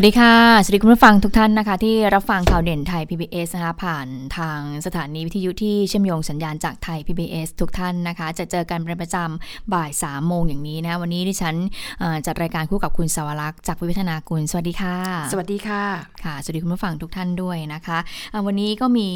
วัสดีค่ะ สวัสดีคุณผู้ฟังทุกท่านนะคะ ที่รับฟังข่าวเด่นไทย PBS นะคะผ่านทางสถานีวิทยุที่เชื่อมโยงสัญญาณจากไทย PBS ทุกท่านนะคะ จะเจอกันเป็นประจำบ่าย3ามโมงอย่างนี้นะวันนี้ดิฉันจัดรายการคู่กับคุณสวรักษ์จากวิวัฒนากุลสวัสดีค่ะ สวัสดีค่ะค่ะ สวัสดีคุณผู้ฟังทุกท่านด้วยนะคะวันนี้ก็มี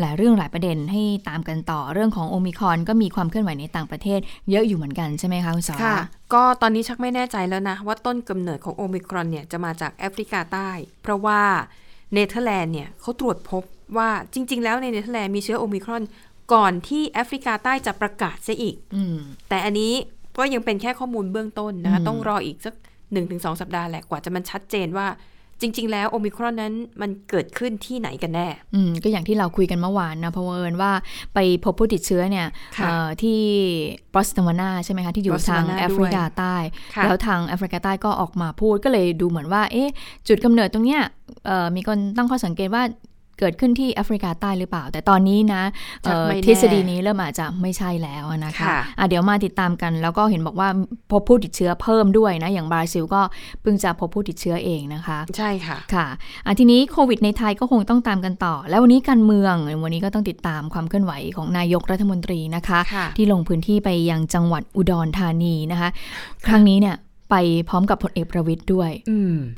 หลายเรื่องหลายประเด็นให้ตามกันต่อเรื่องของโอมิครอนก็มีความเคลื่อนไหวในต่างประเทศ เยอะอยู่เหมือนกันใช่ไหมคะคุณสวรักษ์ก็ตอนนี้ชักไม่แน่ใจแล้วนะ ว่าต้นกำเนิดของโอมิครอนเนี่ยจะมาจากแอฟริกาใต้ เพราะว่าเนเธอร์แลนด์เนี่ยเขาตรวจพบว่าจริง ๆ แล้วในเนเธอร์แลนด์มีเชื้อโอมิครอนก่อนที่แอฟริกาใต้จะประกาศเสียอีกแต่อันนี้ก็ยังเป็นแค่ข้อมูลเบื้องต้นนะคะ ต้องรออีกสักหนึ่งถึงสองสัปดาห์แหละกว่าจะมันชัดเจนว่า จริง ๆ แล้วโอมิครอนนั้นมันเกิดขึ้นที่ไหนกันแน่ อืมก็อย่างที่เราคุยกันเมื่อวานนะเพราะเอิญว่าไปพบผู้ติดเชื้อเนี่ยที่บอสตวานาใช่ไหมคะ ที่อยู่ทางแอฟริกาใต้ แล้วทางแอฟริกาใต้ก็ออกมาพูดก็เลยดูเหมือนว่า เอ๊ะ จุดกำเนิดตรงเนี้ยมีคนตั้งข้อสังเกตว่า เกิดขึ้นที่แอฟริกาใต้หรือเปล่า แต่ตอนนี้นะทฤษฎีนี้เริ่มอาจจะไม่ใช่แล้วนะคะะเดี๋ยวมาติดตามกัน แล้วก็เห็นบอกว่าพบผู้ติดเชื้อเพิ่มด้วยนะ อย่างบราซิลก็เพิ่งจะพบผู้ติดเชื้อเองนะคะ ใช่ค่ะค่ะะทีนี้โควิดในไทยก็คงต้องตามกันต่อ แล้ววันนี้การเมืองวันนี้ก็ต้องติดตามความเคลื่อนไหวของนายกรัฐมนตรีนะคะที่ลงพื้นที่ไปยังจังหวัดอุดรธานีนะคะ ครั้งนี้เนี่ย ไปพร้อมกับพลเอกประวิทย์ด้วย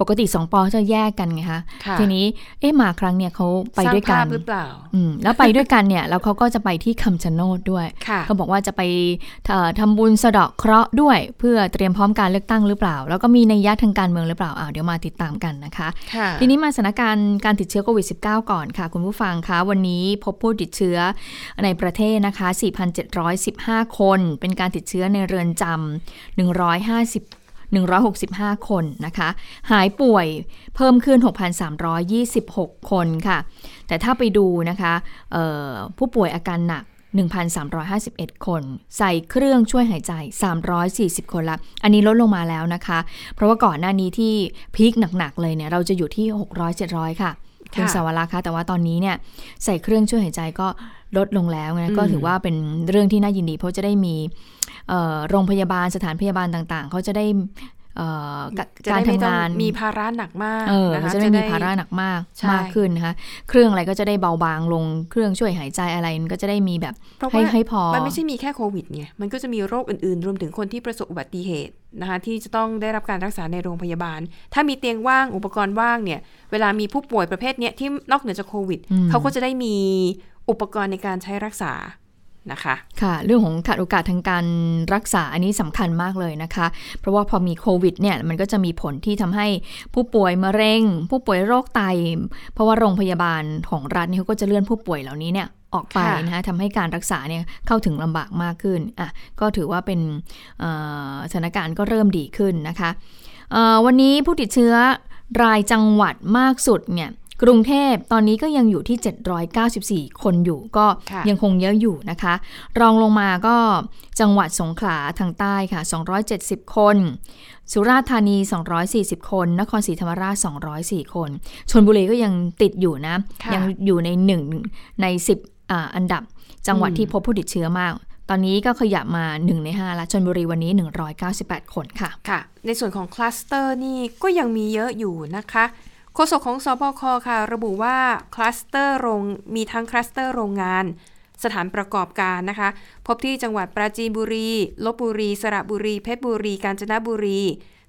ปกติสองปอจะแยกกันไงคะทีนี้เอ๊ะมาครั้งเนี่ยเขาไปด้วยกันหรือเปล่าแล้วไปด้วยกันเนี่ยแล้วเขาก็จะไปที่คำชะโนดด้วยเขาบอกว่าจะไปทำบุญสะเดาะเคราะห์ด้วย เพื่อเตรียมพร้อมการเลือกตั้งหรือเปล่า แล้วก็มีในยะทางการเมืองหรือเปล่าอ้าวเดี๋ยวมาติดตามกันนะคะ ทีนี้มาสถานการณ์การติดเชื้อโควิด -19 ก่อนค่ะ คุณผู้ฟังคะวันนี้พบผู้ติดเชื้อในประเทศนะคะ 4,715 คน เป็นการติดเชื้อในเรือนจำ150 165 คนนะคะ หายป่วยเพิ่มขึ้น 6,326 คนค่ะ แต่ถ้าไปดูนะคะผู้ป่วยอาการหนัก 1,351 คน ใส่เครื่องช่วยหายใจ 340 คนละ อันนี้ลดลงมาแล้วนะคะ เพราะว่าก่อนหน้านี้ที่พีคหนัก ๆ เลยเนี่ยเราจะอยู่ที่ 600-700 ค่ะคุณสาวรักษ์คะแต่ว่าตอนนี้เนี่ยใส่เครื่องช่วยหายใจก็ ลดลงแล้วนะก็ถือว่าเป็นเรื่องที่น่ายินดี เพราะจะได้มีโรงพยาบาลสถานพยาบาลต่างๆ เขาจะได้การทำงานมีภาระหนักมากนะคะจะได้มีภาระหนักมากมากขึ้นนะคะเครื่องอะไรก็จะได้เบาบางลงเครื่องช่วยหายใจอะไรมันก็จะได้มีแบบให้ให้พอมันไม่ใช่มีแค่โควิดไงมันก็จะมีโรคอื่นๆ รวมถึงคนที่ประสบอุบัติเหตุนะคะที่จะต้องได้รับการรักษาในโรงพยาบาล ถ้ามีเตียงว่างอุปกรณ์ว่างเนี่ย เวลามีผู้ป่วยประเภทนี้ที่นอกเหนือจากโควิดเขาก็จะได้มี อุปกรณ์ในการใช้รักษานะคะค่ะเรื่องของขาดโอกาสทางการรักษาอันนี้สำคัญมากเลยนะคะ เพราะว่าพอมีโควิดเนี่ยมันก็จะมีผลที่ทำให้ผู้ป่วยมะเร็ง ผู้ป่วยโรคไต เพราะว่าโรงพยาบาลของรัฐนี่เขาก็จะเลื่อนผู้ป่วยเหล่านี้เนี่ยออกไปนะคะทำให้การรักษาเนี่ยเข้าถึงลำบากมากขึ้นอะก็ถือว่าเป็นสถานการณ์ก็เริ่มดีขึ้นนะคะวันนี้ผู้ติดเชื้อรายจังหวัดมากสุดเนี่ย กรุงเทพตอนนี้ก็ยังอยู่ที่ 794 คนอยู่ก็ยังคงเยอะอยู่นะคะ รองลงมาก็จังหวัดสงขลาทางใต้ค่ะ 270 คน สุราษฎร์ธานี 240 คน นครศรีธรรมราช 204 คนชนบุรีก็ยังติดอยู่นะ ยังอยู่ในหนึ่งใน 10ออันดับจังหวัดที่พบผู้ติดเชื้อมากตอนนี้ก็ขยับมา 1 ใน 5 ละชนบุรีวันนี้ 198 คนค่ะ ค่ะ ในส่วนของคลัสเตอร์นี่ก็ยังมีเยอะอยู่นะคะ ฆษกของศบคค่ะ ระบุว่าคลัสเตอร์โรงมีทั้งคลัสเตอร์โรงงาน สถานประกอบการนะคะ พบที่จังหวัดปราจีนบุรีลบบุรี สระบุรี เพชรบุรี กาญจนบุรี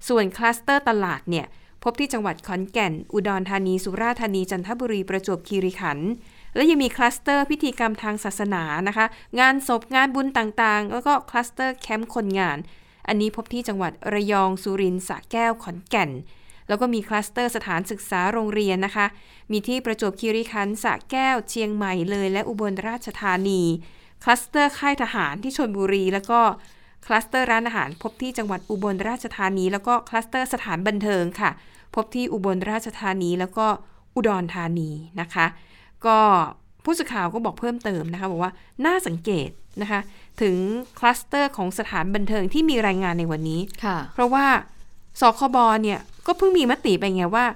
ส่วนคลัสเตอร์ตลาดเนี่ย พบที่จังหวัดขอนแก่น อุดรธานี สุราษฎร์ธานี จันทบุรี ประจวบคีรีขันธ์และยังมีคลัสเตอร์พิธีกรรมทางศาสนานะคะ งานศพงานบุญต่างๆ แล้วก็คลัสเตอร์แคมป์คนงาน อันนี้พบที่จังหวัดระยองสุรินทร์สระแก้วขอนแก่น แล้วก็มีคลัสเตอร์สถานศึกษาโรงเรียนนะคะ มีที่ประจวบคีรีขันธ์สระแก้วเชียงใหม่เลย และอุบลราชธานี คลัสเตอร์ค่ายทหารที่ชลบุรี แล้วก็คลัสเตอร์ร้านอาหารพบที่จังหวัดอุบลราชธานี แล้วก็คลัสเตอร์สถานบันเทิงค่ะ พบที่อุบลราชธานีแล้วก็อุดรธานีนะคะ ก็ผู้สื่อข่าวก็บอกเพิ่มเติมนะคะบอกว่าน่าสังเกตนะคะถึงคลัสเตอร์ของสถานบันเทิงที่มีรายงานในวันนี้ เพราะว่าศบค เนี่ย ก็เพิ่งมีมติไปไงว่า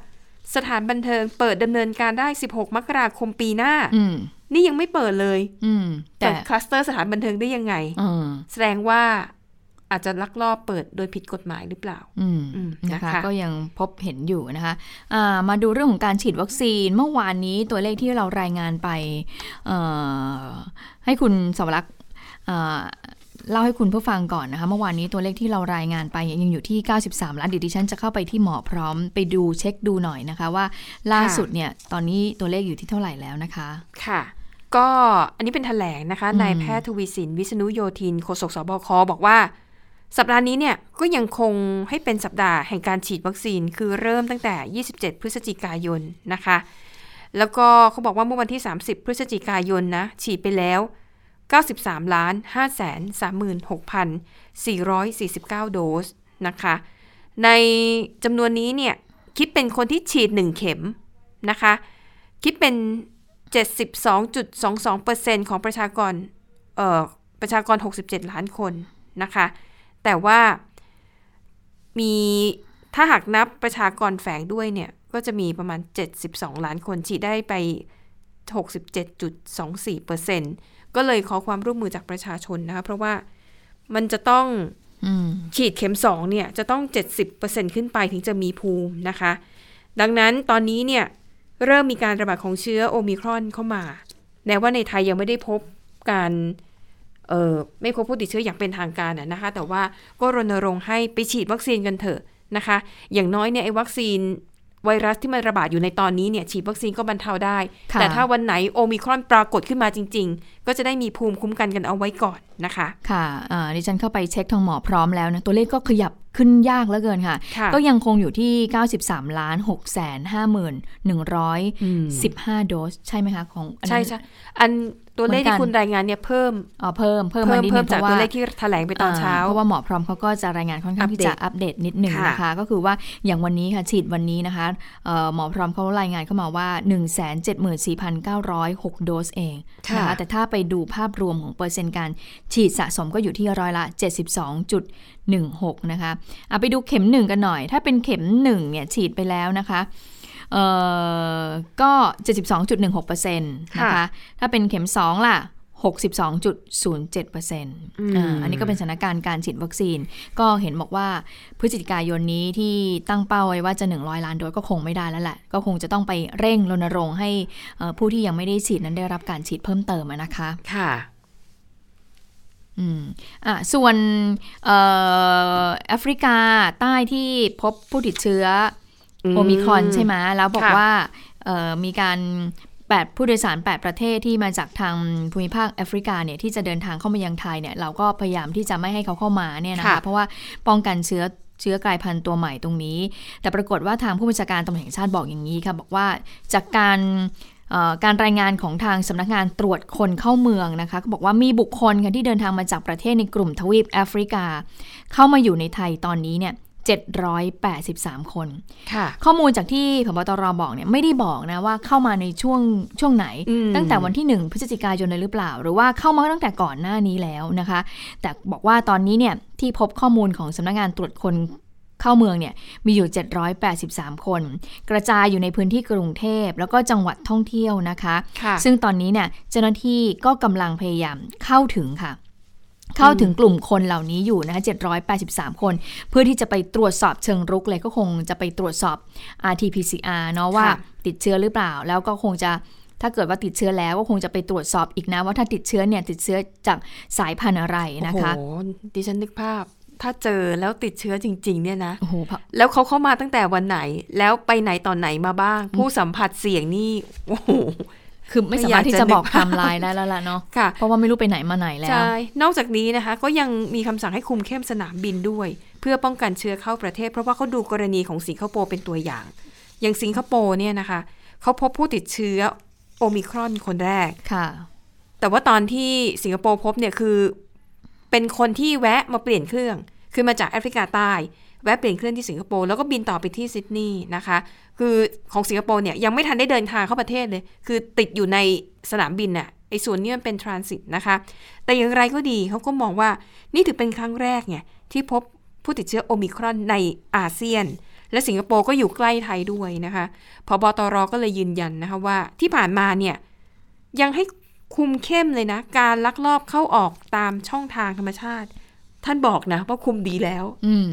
สถานบันเทิงเปิดดำเนินการได้ 16 มกราคมปีหน้า นี่ยังไม่เปิดเลยแต่คลัสเตอร์สถานบันเทิงได้ยังไงแสดงว่าอาจจะลักลอบเปิดโดยผิดกฎหมายหรือเปล่าอืมนะคะก็ยังพบเห็นอยู่นะคะะมาดูเรื่องของการฉีดวัคซีนเมื่อวานนี้ตัวเลขที่เรารายงานไปให้คุณสวรักษ์ เล่าให้คุณผู้ฟังก่อนนะคะเมื่อวานนี้ตัวเลขที่เรารายงานไปยังอยู่ที่ 93 ล้านดิฉันจะเข้าไปที่หมอพร้อมไปดูเช็คดูหน่อยนะคะว่าล่าสุดเนี่ยตอนนี้ตัวเลขอยู่ที่เท่าไหร่แล้วนะคะค่ะก็อันนี้เป็นแถลงนะคะนายแพทย์ทวีสิน วิษณุโยธินโฆษกสบคบอกว่า สัปดาห์นี้เนี่ยก็ยังคงให้เป็นสัปดาห์แห่งการฉีดวัคซีนคือเริ่มตั้งแต่ 27 พฤศจิกายนนะคะ แล้วก็เขาบอกว่าเมื่อวันที่ 30 พฤศจิกายนนะฉีดไปแล้ว 93ล้าน5แสน36,449 โดสนะคะ ในจำนวนนี้เนี่ยคิดเป็นคนที่ฉีด 1 เข็มนะคะ คิดเป็น 72.22%ของประชากรเอ่อประชากร 67 ล้านคนนะคะ แต่ว่ามีถ้าหากนับประชากรแฝงด้วยเนี่ย ก็จะมีประมาณ 72 ล้านคนฉีดได้ไป 67.24% ก็เลยขอความร่วมมือจากประชาชนนะคะ เพราะว่ามันจะต้องฉีดเข็มสองเนี่ย จะต้อง 70%ขึ้นไปถึงจะมีภูมินะคะ ดังนั้นตอนนี้เนี่ย เริ่มมีการระบาดของเชื้อโอมิครอนเข้ามาแม้ว่าในไทยยังไม่ได้พบการเออไม่พบผู้ติดเชื้ออย่างเป็นทางการนะคะ แต่ว่าก็รณรงค์ให้ไปฉีดวัคซีนกันเถอะนะคะ อย่างน้อยเนี่ยไอ้วัคซีน ไวรัสที่มันระบาดอยู่ในตอนนี้เนี่ยฉีดวัคซีนก็บรรเทาได้ แต่ถ้าวันไหนโอมิครอนปรากฏขึ้นมาจริง ๆ ก็จะได้มีภูมิคุ้มกันกันเอาไว้ก่อนนะคะ ค่ะดิฉันเข้าไปเช็คทางหมอพร้อมแล้วนะ ตัวเลขก็ขยับขึ้นยากเหลือเกินค่ะ ก็ยังคงอยู่ที่ 93ล้าน6แสน5หมื่น115 โดส ใช่ไหมคะ ของใช่ใช่อัน ตัวเลขที่คุณรายงานเนี่ยเพิ่มอ๋อเพิ่มเพิ่มเพิ่มเพิ่มจากตัวเลขที่แถลงไปตอนเช้าเพราะว่าหมอพร้อมเขาก็จะรายงานค่อนข้างที่จะอัปเดตนิดหนึ่งนะคะ ก็คือว่าอย่างวันนี้ค่ะฉีดวันนี้นะคะหมอพร้อมเขารายงานเข้ามาว่า 1 7 4 9 0 6 โดสเองนะคะแต่ถ้าไปดูภาพรวมของเปอร์เซ็นต์การฉีดสะสมก็อยู่ที่ร้อยละ 72.16 นะคะเอาไปดูเข็มหนึ่งกันหน่อย ถ้าเป็นเข็มหนึ่งเนี่ยฉีดไปแล้วนะคะ เอ่อก็ 72.16%นะคะถ้าเป็นเข็ม 2 ล่ะ 62.07%อันนี้ก็เป็นสถานการณ์การฉีดวัคซีน ก็เห็นบอกว่าพฤศจิกายนนี้ที่ตั้งเป้าไว้ว่าจะ 100 ล้านโดสก็คงไม่ได้แล้วแหละ ก็คงจะต้องไปเร่งรณรงค์ให้ผู้ที่ยังไม่ได้ฉีดนั้นได้รับการฉีดเพิ่มเติมนะคะ ค่ะอืมอะส่วนแอฟริกาใต้ที่พบผู้ติดเชื้อ โอมิครอนใช่ไหมแล้วบอกว่ามีการแปดผู้โดยสาร 8 ประเทศที่มาจากทางภูมิภาคแอฟริกาเนี่ยที่จะเดินทางเข้ามายังไทยเนี่ยเราก็พยายามที่จะไม่ให้เขาเข้ามาเนี่ยนะคะเพราะว่าป้องกันเชื้อเชื้อกลายพันธุ์ตัวใหม่ตรงนี้ แต่ปรากฏว่าทางผู้บัญชาการตำรวจแห่งชาติบอกอย่างนี้ค่ะบอกว่าจากการการรายงานของทางสำนักงานตรวจคนเข้าเมืองนะคะก็บอกว่ามีบุคคลค่ะที่เดินทางมาจากประเทศในกลุ่มทวีปแอฟริกา เข้ามาอยู่ในไทยตอนนี้เนี่ย 783 คนข้อมูลจากที่พบตรบอกเนี่ยไม่ได้บอกนะว่าเข้ามาในช่วงช่วงไหน ตั้งแต่วันที่ 1 พฤศจิกายนเลยหรือเปล่า หรือว่าเข้ามาตั้งแต่ก่อนหน้านี้แล้วนะคะ แต่บอกว่าตอนนี้เนี่ยที่พบข้อมูลของสำนักงงานตรวจคนเข้าเมืองเนี่ยมีอยู่ 783 คน กระจายอยู่ในพื้นที่กรุงเทพ แล้วก็จังหวัดท่องเที่ยวนะคะคะซึ่งตอนนี้เนี่ยเจ้าหน้าที่ก็กำลังพยายามเข้าถึงค่ะ เข้าถึงกลุ่มคนเหล่านี้อยู่นะคะ783 คน เพื่อที่จะไปตรวจสอบเชิงรุกเลยก็คงจะไปตรวจสอบ RT-PCR เนาะว่าติดเชื้อหรือเปล่า แล้วก็คงจะถ้าเกิดว่าติดเชื้อแล้วก็คงจะไปตรวจสอบอีกนะ ว่าถ้าติดเชื้อเนี่ยติดเชื้อจากสายพันธุ์อะไรนะคะโอ้โหดิฉันนึกภาพ ถ้าเจอแล้วติดเชื้อจริง ๆ เนี่ยนะแล้วเขาเข้ามาตั้งแต่วันไหน แล้วไปไหนตอนไหนมาบ้าง ผู้สัมผัสเสี่ยงนี่โอ้โห คือไม่สามารถที่จะบอกทำลายได้แล้วล่ะเนาะค่ะเพราะว่าไม่รู้ไปไหนมาไหนแล้วใช่นอกจากนี้นะคะ ก็ยังมีคำสั่งให้คุมเข้มสนามบินด้วย เพื่อป้องกันเชื้อเข้าประเทศ เพราะว่าเขาดูกรณีของสิงคโปร์เป็นตัวอย่าง อย่างสิงคโปร์เนี่ยนะคะเขาพบผู้ติดเชื้อโอมิครอนคนแรกค่ะ แต่ว่าตอนที่สิงคโปร์พบเนี่ยคือเป็นคนที่แวะมาเปลี่ยนเครื่องคือมาจากแอฟริกาใต้ แวะเปลี่ยนเครื่องที่สิงคโปร์แล้วก็บินต่อไปที่ซิดนีย์นะคะ คือของสิงคโปร์เนี่ยยังไม่ทันได้เดินทางเข้าประเทศเลย คือติดอยู่ในสนามบินน่ะไอ้ส่วนนี้มันเป็นทรานสิตนะคะ แต่อย่างไรก็ดีเขาก็มองว่านี่ถือเป็นครั้งแรกไงที่พบผู้ติดเชื้อโอมิครอนในอาเซียน และสิงคโปร์ก็อยู่ใกล้ไทยด้วยนะคะพบตรก็เลยยืนยันนะคะว่าที่ผ่านมาเนี่ยยังให้คุมเข้มเลยนะ การลักลอบเข้าออกตามช่องทางธรรมชาติ ท่านบอกนะว่าคุมดีแล้ว อืม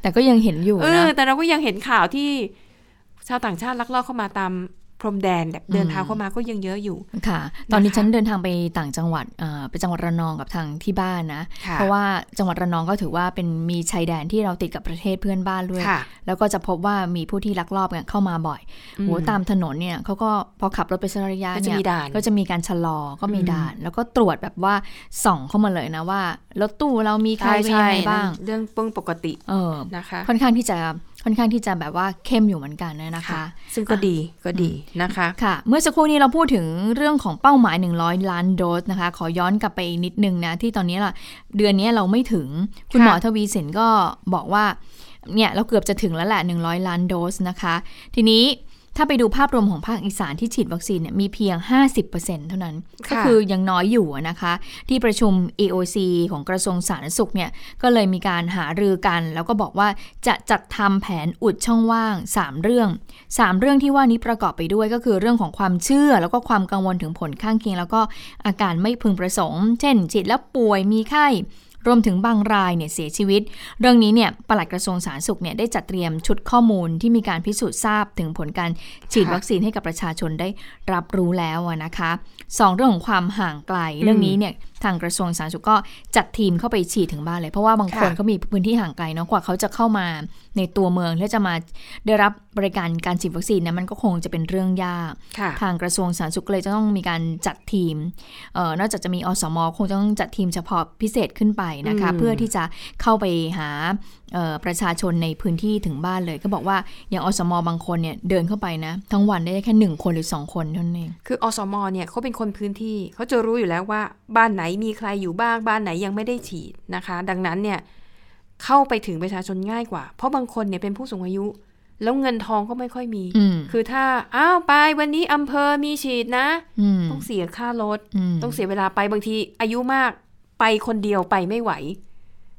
แต่ก็ยังเห็นอยู่เอนะอแต่เราก็ยังเห็นข่าวที่ชาวต่างชาติลักลอบเข้ามาตามพ รมแดนแบบเดินทางเข้ามาก็ยังเยอะอยู่ค่ะ ตอนนี้นะคะฉันเดินทางไปต่างจังหวัดอ่าไปจังหวัดระนองกับทางที่บ้านนะค่ะเพราะว่าจังหวัดระนองก็ถือว่าเป็นมีชายแดนที่เราติดกับประเทศเพื่อนบ้านด้วยค่ะแล้วก็จะพบว่ามีผู้ที่ลักลอบเนี่ยเข้ามาบ่อยอืมโหตามถนนเนี่ยเขาก็พอขับรถไปสักระยะก็จะเนี่ยมีด่านก็จะมีการชะลอก็มีอืมด่าน แล้วก็ตรวจแบบว่าส่องเข้ามาเลยนะว่ารถตู้เรามีใครเป็นยังไงบ้าง เรื่องเบื้องปกติเออนะคะ ค่อนข้างที่จะ ค่อนข้างที่จะแบบว่าเข้มอยู่เหมือนกันนะคะ ซึ่งก็ดีก็ดีนะคะค่ะ เมื่อสักครู่นี้เราพูดถึงเรื่องของเป้าหมาย 100 ล้านโดสนะคะ ขอย้อนกลับไปนิดนึงนะ ที่ตอนนี้ล่ะเดือนนี้เราไม่ถึงคุณหมอทวีสินก็บอกว่าเนี่ยเราเกือบจะถึงแล้วแหละ 100 ล้านโดสนะคะ ทีนี้ ถ้าไปดูภาพรวมของภาคอีสานที่ฉีดวัคซีนเนี่ยมีเพียง 50%เท่านั้นค่ะก็คือยังน้อยอยู่อะนะคะ ที่ประชุม EOC ของกระทรวงสาธารณสุขเนี่ยก็เลยมีการหารือกัน แล้วก็บอกว่าจะจัดทำแผนอุดช่องว่าง 3 เรื่อง 3 เรื่องที่ว่านี้ประกอบไปด้วยก็คือเรื่องของความเชื่อ แล้วก็ความกังวลถึงผลข้างเคียง แล้วก็อาการไม่พึงประสงค์ เช่นฉีดแล้วป่วยมีไข้ รวมถึงบางรายเนี่ยเสียชีวิต เรื่องนี้เนี่ยปลัดกระทรวงสาธารณสุขเนี่ยได้จัดเตรียมชุดข้อมูลที่มีการพิสูจน์ทราบถึงผลการฉีดวัคซีนให้กับประชาชนได้รับรู้แล้วนะคะสองเรื่องของความห่างไกลเรื่องนี้เนี่ย ทางกระทรวงสาธารณสุขก็จัดทีมเข้าไปฉีดถึงบ้านเลย เพราะว่าบางคนค่ะเขามีพื้นที่ห่างไกลเนาะกว่าเขาจะเข้ามาในตัวเมืองและจะมาได้รับบริการการฉีดวัคซีนเนะมันก็คงจะเป็นเรื่องยากค่ะทางกระทรวงสาธารณสุขก็เลยจะต้องมีการจัดทีมเอ่อนอกจากจะมีอสม คงจะต้องจัดทีมเฉพาะพิเศษขึ้นไปนะคะอืมเพื่อที่จะเข้าไปหาเอ่อ ประชาชนในพื้นที่ถึงบ้านเลย ก็บอกว่าอย่างอสมบางคนเนี่ยเดินเข้าไปนะ ทั้งวันได้แค่หนึ่งคนหรือสองคนเท่านั้นเองคืออสมเนี่ยเขาเป็นคนพื้นที่เขาจะรู้อยู่แล้วว่าบ้านไหนมีใครอยู่บ้างบ้านไหนยังไม่ได้ฉีดนะคะ ดังนั้นเนี่ยเข้าไปถึงประชาชนง่ายกว่า เพราะบางคนเนี่ยเป็นผู้สูงอายุ แล้วเงินทองก็ไม่ค่อยมีอืมคือถ้าอ้าวไปวันนี้อำเภอมีฉีดนะอืมต้องเสียค่ารถมต้องเสียเวลาไปบางทีอายุมากไปคนเดียวไปไม่ไหว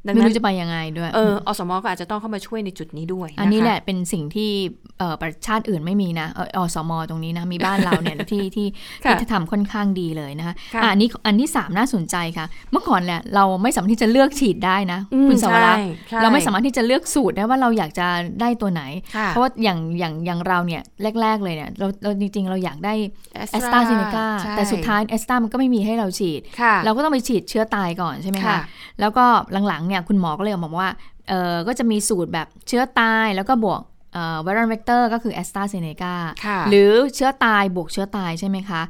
ดังไม่นั้นรู้จะไปยังไงด้วยเอออสมก็อาจจะต้องเข้ามาช่วยในจุดนี้ด้วยคอันนี้แหละเป็นสิ่งที่เอ่อประชาติอื่นไม่มีนะเอออสมตรงนี้นะมีบ้านเราเนี่ยที่ที่ค่ะที่ทำค่อนข้างดีเลยนะคะค่ะอะอันนี้อันที่สามน่าสนใจค่ะ เมื่อก่อนแหละเราไม่สามารถที่จะเลือกฉีดได้นะอืมคุณสาวรักษ์ใช่ใช่เราไม่สามารถที่จะเลือกสูตรได้ว่าเราอยากจะได้ตัวไหนค่ะเพราะว่าอย่างอย่างอย่างเราเนี่ยแรก ๆ เลยเนี่ยเราเราจริงๆ เราอยากได้แอสตรา Astra เซเนกาใช่แต่สุดท้ายแอสตรามันก็ไม่มีให้เราฉีดค่ะเราก็ต้องไปฉีดเชื้อตายก่อนใช่ไหมค่ะคะแล้วก็หลังๆเนี่ยคุณหมอก็เลยออกมาบอกว่าเออก็จะมีสูตรแบบเชื้อตายแล้วก็บวก viral vector ก็คือแอสตราเซเนกาค่ะหรือเชื้อตายบวกเชื้อตายใช่ไหมคะ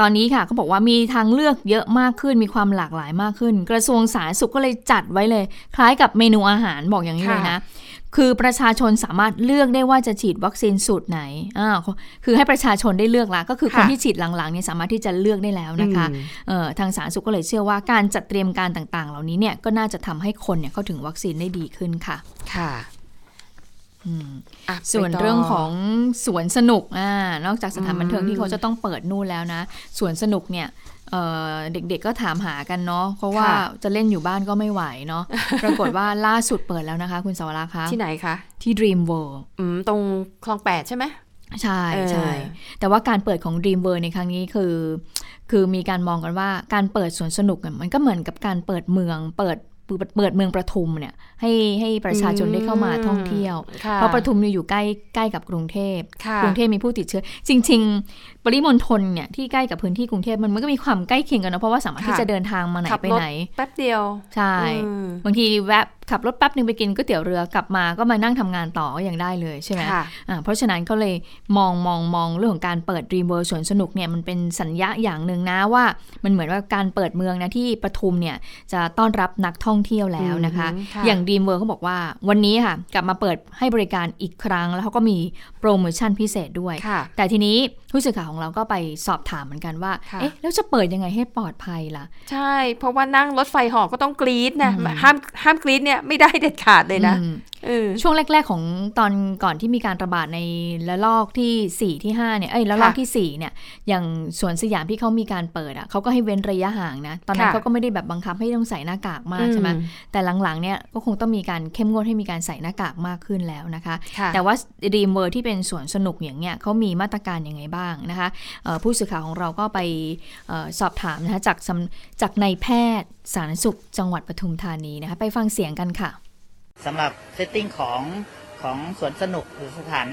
ตอนนี้ค่ะเขาบอกว่ามีทางเลือกเยอะมากขึ้นมีความหลากหลายมากขึ้น กระทรวงสาธารณสุขก็เลยจัดไว้เลย คล้ายกับเมนูอาหารบอกอย่างนี้เลยนะ คือประชาชนสามารถเลือกได้ว่าจะฉีดวัคซีนสูตรไหนอ่าคือให้ประชาชนได้เลือกละก็คือคนค่ะที่ฉีดหลังๆเนี่ยสามารถที่จะเลือกได้แล้วนะคะอืมเอ่อทางสาธารณสุขก็เลยเชื่อว่าการจัดเตรียมการต่าง ๆ เหล่านี้เนี่ยก็น่าจะทำให้คนเนี่ยเข้าถึงวัคซีนได้ดีขึ้นค่ะ ค่ะอืมอะส่วนไปต่เรื่องของสวนสนุกอ่านอกจากสถานบันเทิงที่เขาจะต้องเปิดนู่นแล้วนะสวนสนุกเนี่ย เอ่อเด็กๆก็ถามหากันเนาะเพราะว่าค่ะจะเล่นอยู่บ้านก็ไม่ไหวเนาะปรากฏว่าล่าสุดเปิดแล้วนะคะ คุณสาวรักษ์คะที่ไหนคะ ที่ Dream World อืมตรงคลองแปดใช่ไหมใช่เออใช่แต่ว่าการเปิดของ Dream World ในครั้งนี้คือ คือมีการมองกันว่าการเปิดสวนสนุกเนี่ยมันก็เหมือนกับการเปิดเมืองเปิดเปิดเมืองประทุมเนี่ยให้ให้ประชาชนได้เข้ามาท่องเที่ยวค่ะเพราะประทุมเนี่ยอยู่ใกล้ใกล้กับกรุงเทพค่ะกรุงเทพมีผู้ติดเชื้อ จริง ๆปริมณฑลเนี่ยที่ใกล้กับพื้นที่กรุงเทพมันมันก็มีความใกล้เคียงกันนะเพราะว่าสามารถค่ะที่จะเดินทางมาไหนขับไปรถไหนแป๊บเดียวใช่อืมบางทีแวะขับรถแป๊บนึงไปกินก๋วยเตี๋ยวเรือกลับมาก็มานั่งทำงานต่อก็ยังได้เลยใช่ไหมค่ะอ่าเพราะฉะนั้นก็เลยมองมองมองเรื่องของการเปิด Dream World สวนสนุกเนี่ยมันเป็นสัญญาอย่างหนึ่งนะว่า มันเหมือนว่าการเปิดเมืองนะที่ปทุมเนี่ยจะต้อนรับนักท่องเที่ยวแล้วนะคะอืมค่ะอย่าง Dream World เขาบอกว่าวันนี้ค่ะกลับมาเปิดให้บริการอีกครั้ง แล้วเขาก็มี โปรโมชั่นพิเศษด้วยค่ะแต่ทีนี้ผู้สื่อข่าวของเราก็ไปสอบถามเหมือนกันว่าค่ะเอ๊ะ แล้วจะเปิดยังไงให้ปลอดภัยล่ะ ใช่ เพราะว่านั่งรถไฟเหาะก็ต้องกรี๊ดนะอืมห้ามห้ามกรี๊ดเนี่ยไม่ได้เด็ดขาดเลยนะอืม ช่วงแรก ๆ ของตอนก่อนที่มีการระบาดในระลอกที่ 4 ที่ 5 เนี่ย เอ้ยระลอกที่ 4 เนี่ย อย่างสวนสยามที่เขามีการเปิดอะเขาก็ให้เว้นระยะห่างนะ ตอนนั้นเขาก็ไม่ได้แบบบังคับให้ต้องใส่หน้ากากมากใช่ไหมแต่หลัง ๆ เนี่ยก็คงต้องมีการเข้มงวดให้มีการใส่หน้ากากมากขึ้นแล้วนะคะ แต่ว่าดรีมเวิลด์ที่เป็นสวนสนุกอย่างเงี้ยเขามีมาตรการยังไงบ้างนะคะ ผู้สื่อข่าวของเราก็ไปสอบถามนะคะจากจากนายแพทย์สาธารณสุขจังหวัดปทุมธานีนะคะ ไปฟังเสียงกันค่ะ สำหรับ setting ของของสวนสนุกหรือสถาน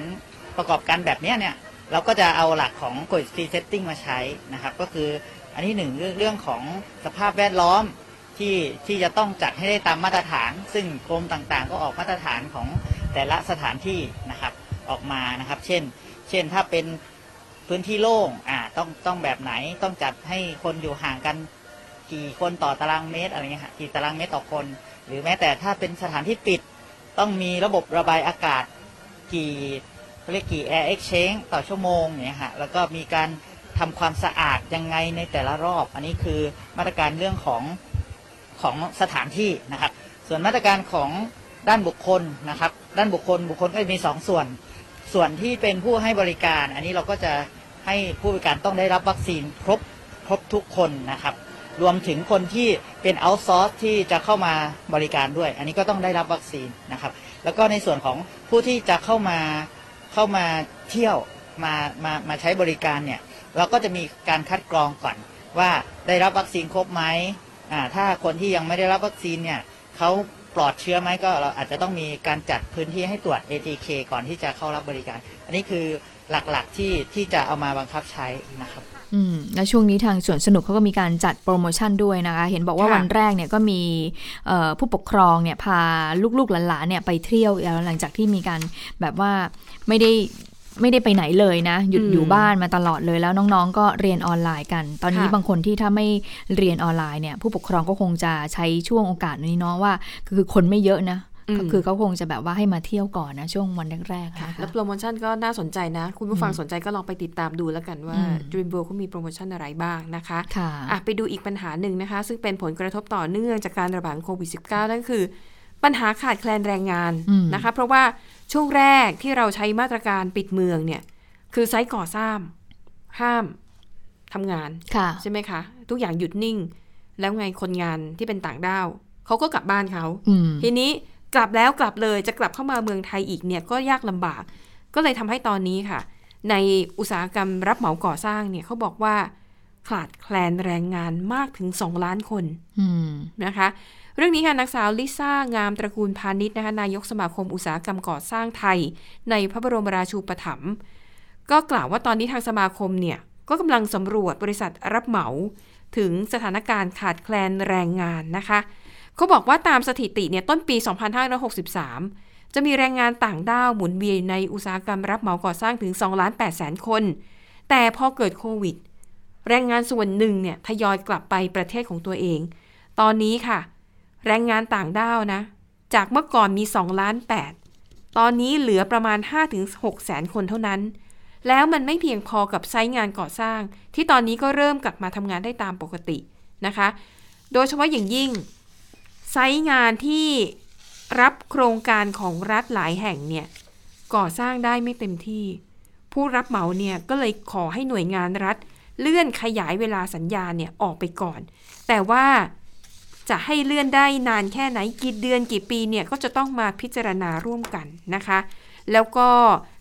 ประกอบการแบบนี้เนี่ยเราก็จะเอาหลักของ COVID free setting มาใช้นะครับ ก็คืออันที่หนึ่งเรื่องของสภาพแวดล้อมที่ที่จะต้องจัดให้ได้ตามมาตรฐาน ซึ่งกรมต่างๆ ก็ออกมาตรฐานของแต่ละสถานที่นะครับออกมานะครับ เช่น เช่นถ้าเป็นพื้นที่โล่งอ่าต้องต้องแบบไหนต้องจัดให้คนอยู่ห่างกันกี่คนต่อตารางเมตรอะไรเงี้ยกี่ตารางเมตรต่อคน หรือแม้แต่ถ้าเป็นสถานที่ปิดต้องมีระบบระบายอากาศกี่เรียกกี่แอร์เอ็กชแนต่อชั่วโมงเนี่ยฮะแล้วก็มีการทำความสะอาดยังไงในแต่ละรอบ อันนี้คือมาตรการเรื่องของของสถานที่นะครับ ส่วนมาตรการของด้านบุคคลนะครับ ด้านบุคคลบุคคลก็จะมี 2สส่วน ส่วนที่เป็นผู้ให้บริการ อันนี้เราก็จะให้ผู้บริการต้องได้รับวัคซีนครบครบทุกคนนะครับ รวมถึงคนที่เป็นเอาท์ซอร์สที่จะเข้ามาบริการด้วย อันนี้ก็ต้องได้รับวัคซีนนะครับ แล้วก็ในส่วนของผู้ที่จะเข้ามาเข้ามาเที่ยวมามามาใช้บริการเนี่ยเราก็จะมีการคัดกรองก่อนว่าได้รับวัคซีนครบไหมอ่าถ้าคนที่ยังไม่ได้รับวัคซีนเนี่ยเขาปลอดเชื้อไหมก็เราอาจจะต้องมีการจัดพื้นที่ให้ตรวจ ATK ก่อนที่จะเข้ารับบริการ อันนี้คือหลักๆที่ที่จะเอามาบังคับใช้นะครับ อืมแล้วช่วงนี้ทางสวนสนุกเขาก็มีการจัดโปรโมชั่นด้วยนะคะ เห็นบอกว่าวันแรกเนี่ยก็มีผู้ปกครองเนี่ยพาลูกๆหลานๆเนี่ยไปเที่ยวหลังจากที่มีการแบบว่าไม่ได้ไม่ได้ไปไหนเลยนะ หยุดอยู่บ้านมาตลอดเลยแล้วน้องๆ ก็เรียนออนไลน์กัน ตอนนี้บางคนที่ถ้าไม่เรียนออนไลน์เนี่ยผู้ปกครองก็คงจะใช้ช่วงโอกาสนี้เนาะว่า คือคนไม่เยอะนะ ก็คือเขาคงจะแบบว่าให้มาเที่ยวก่อนนะช่วงวันแรกๆค่ะแล้วโปรโมชั่นก็น่าสนใจนะ คุณผู้ฟังสนใจก็ลองไปติดตามดูแล้วกันว่า Dream World เขามีโปรโมชั่นอะไรบ้างนะคะค่ะะไปดูอีกปัญหาหนึ่งนะคะ ซึ่งเป็นผลกระทบต่อเนื่องจากการระบาดโควิด -19 นั่นคือ ปัญหาขาดแคลนแรงงานนะคะ เพราะว่าช่วงแรกที่เราใช้มาตรการปิดเมืองเนี่ย คือไซต์ก่อสร้างห้ามทำงานใช่ไหมคะ ทุกอย่างหยุดนิ่ง แล้วไงคนงานที่เป็นต่างด้าวเขาก็กลับบ้านเขาทีนี้ กลับแล้วกลับเลยจะกลับเข้ามาเมืองไทยอีกเนี่ยก็ยากลำบาก ก็เลยทำให้ตอนนี้ค่ะ ในอุตสาหกรรมรับเหมาก่อสร้างเนี่ยเขาบอกว่าขาดแคลนแรงงานมากถึง 2 ล้านคนนะคะ เรื่องนี้ค่ะนักสาวลิซ่างามตระกูลพาณิชย์นะคะนายกสมาคมอุตสาหกรรมก่อสร้างไทย ในพระบรมราชูปถัมภ์ก็กล่าวว่าตอนนี้ทางสมาคมเนี่ย ก็กำลังสำรวจบริษัทรับเหมา ถึงสถานการณ์ขาดแคลนแรงงานนะคะ เขาบอกว่าตามสถิติเนี่ยต้นปี 2563 จะมีแรงงานต่างด้าวหมุนเวียนในอุตสาหกรรมรับเหมาก่อสร้างถึง2ล้าน8แสนคน แต่พอเกิดโควิด แรงงานส่วนหนึ่งเนี่ยทยอยกลับไปประเทศของตัวเอง ตอนนี้ค่ะ แรงงานต่างด้าวนะ จากเมื่อก่อนมี2ล้าน8ตอนนี้เหลือประมาณ 5-6แสนคนเท่านั้นแล้วมันไม่เพียงพอกับไซต์งานก่อสร้าง ที่ตอนนี้ก็เริ่มกลับมาทำงานได้ตามปกตินะคะ โดยเฉพาะอย่างยิ่ง ไซต์งานที่รับโครงการของรัฐหลายแห่งเนี่ยก่อสร้างได้ไม่เต็มที่ ผู้รับเหมาเนี่ยก็เลยขอให้หน่วยงานรัฐ เลื่อนขยายเวลาสัญญาเนี่ยออกไปก่อน แต่ว่าจะให้เลื่อนได้นานแค่ไหนกี่เดือนกี่ปีเนี่ยก็จะต้องมาพิจารณาร่วมกันนะคะ แล้วก็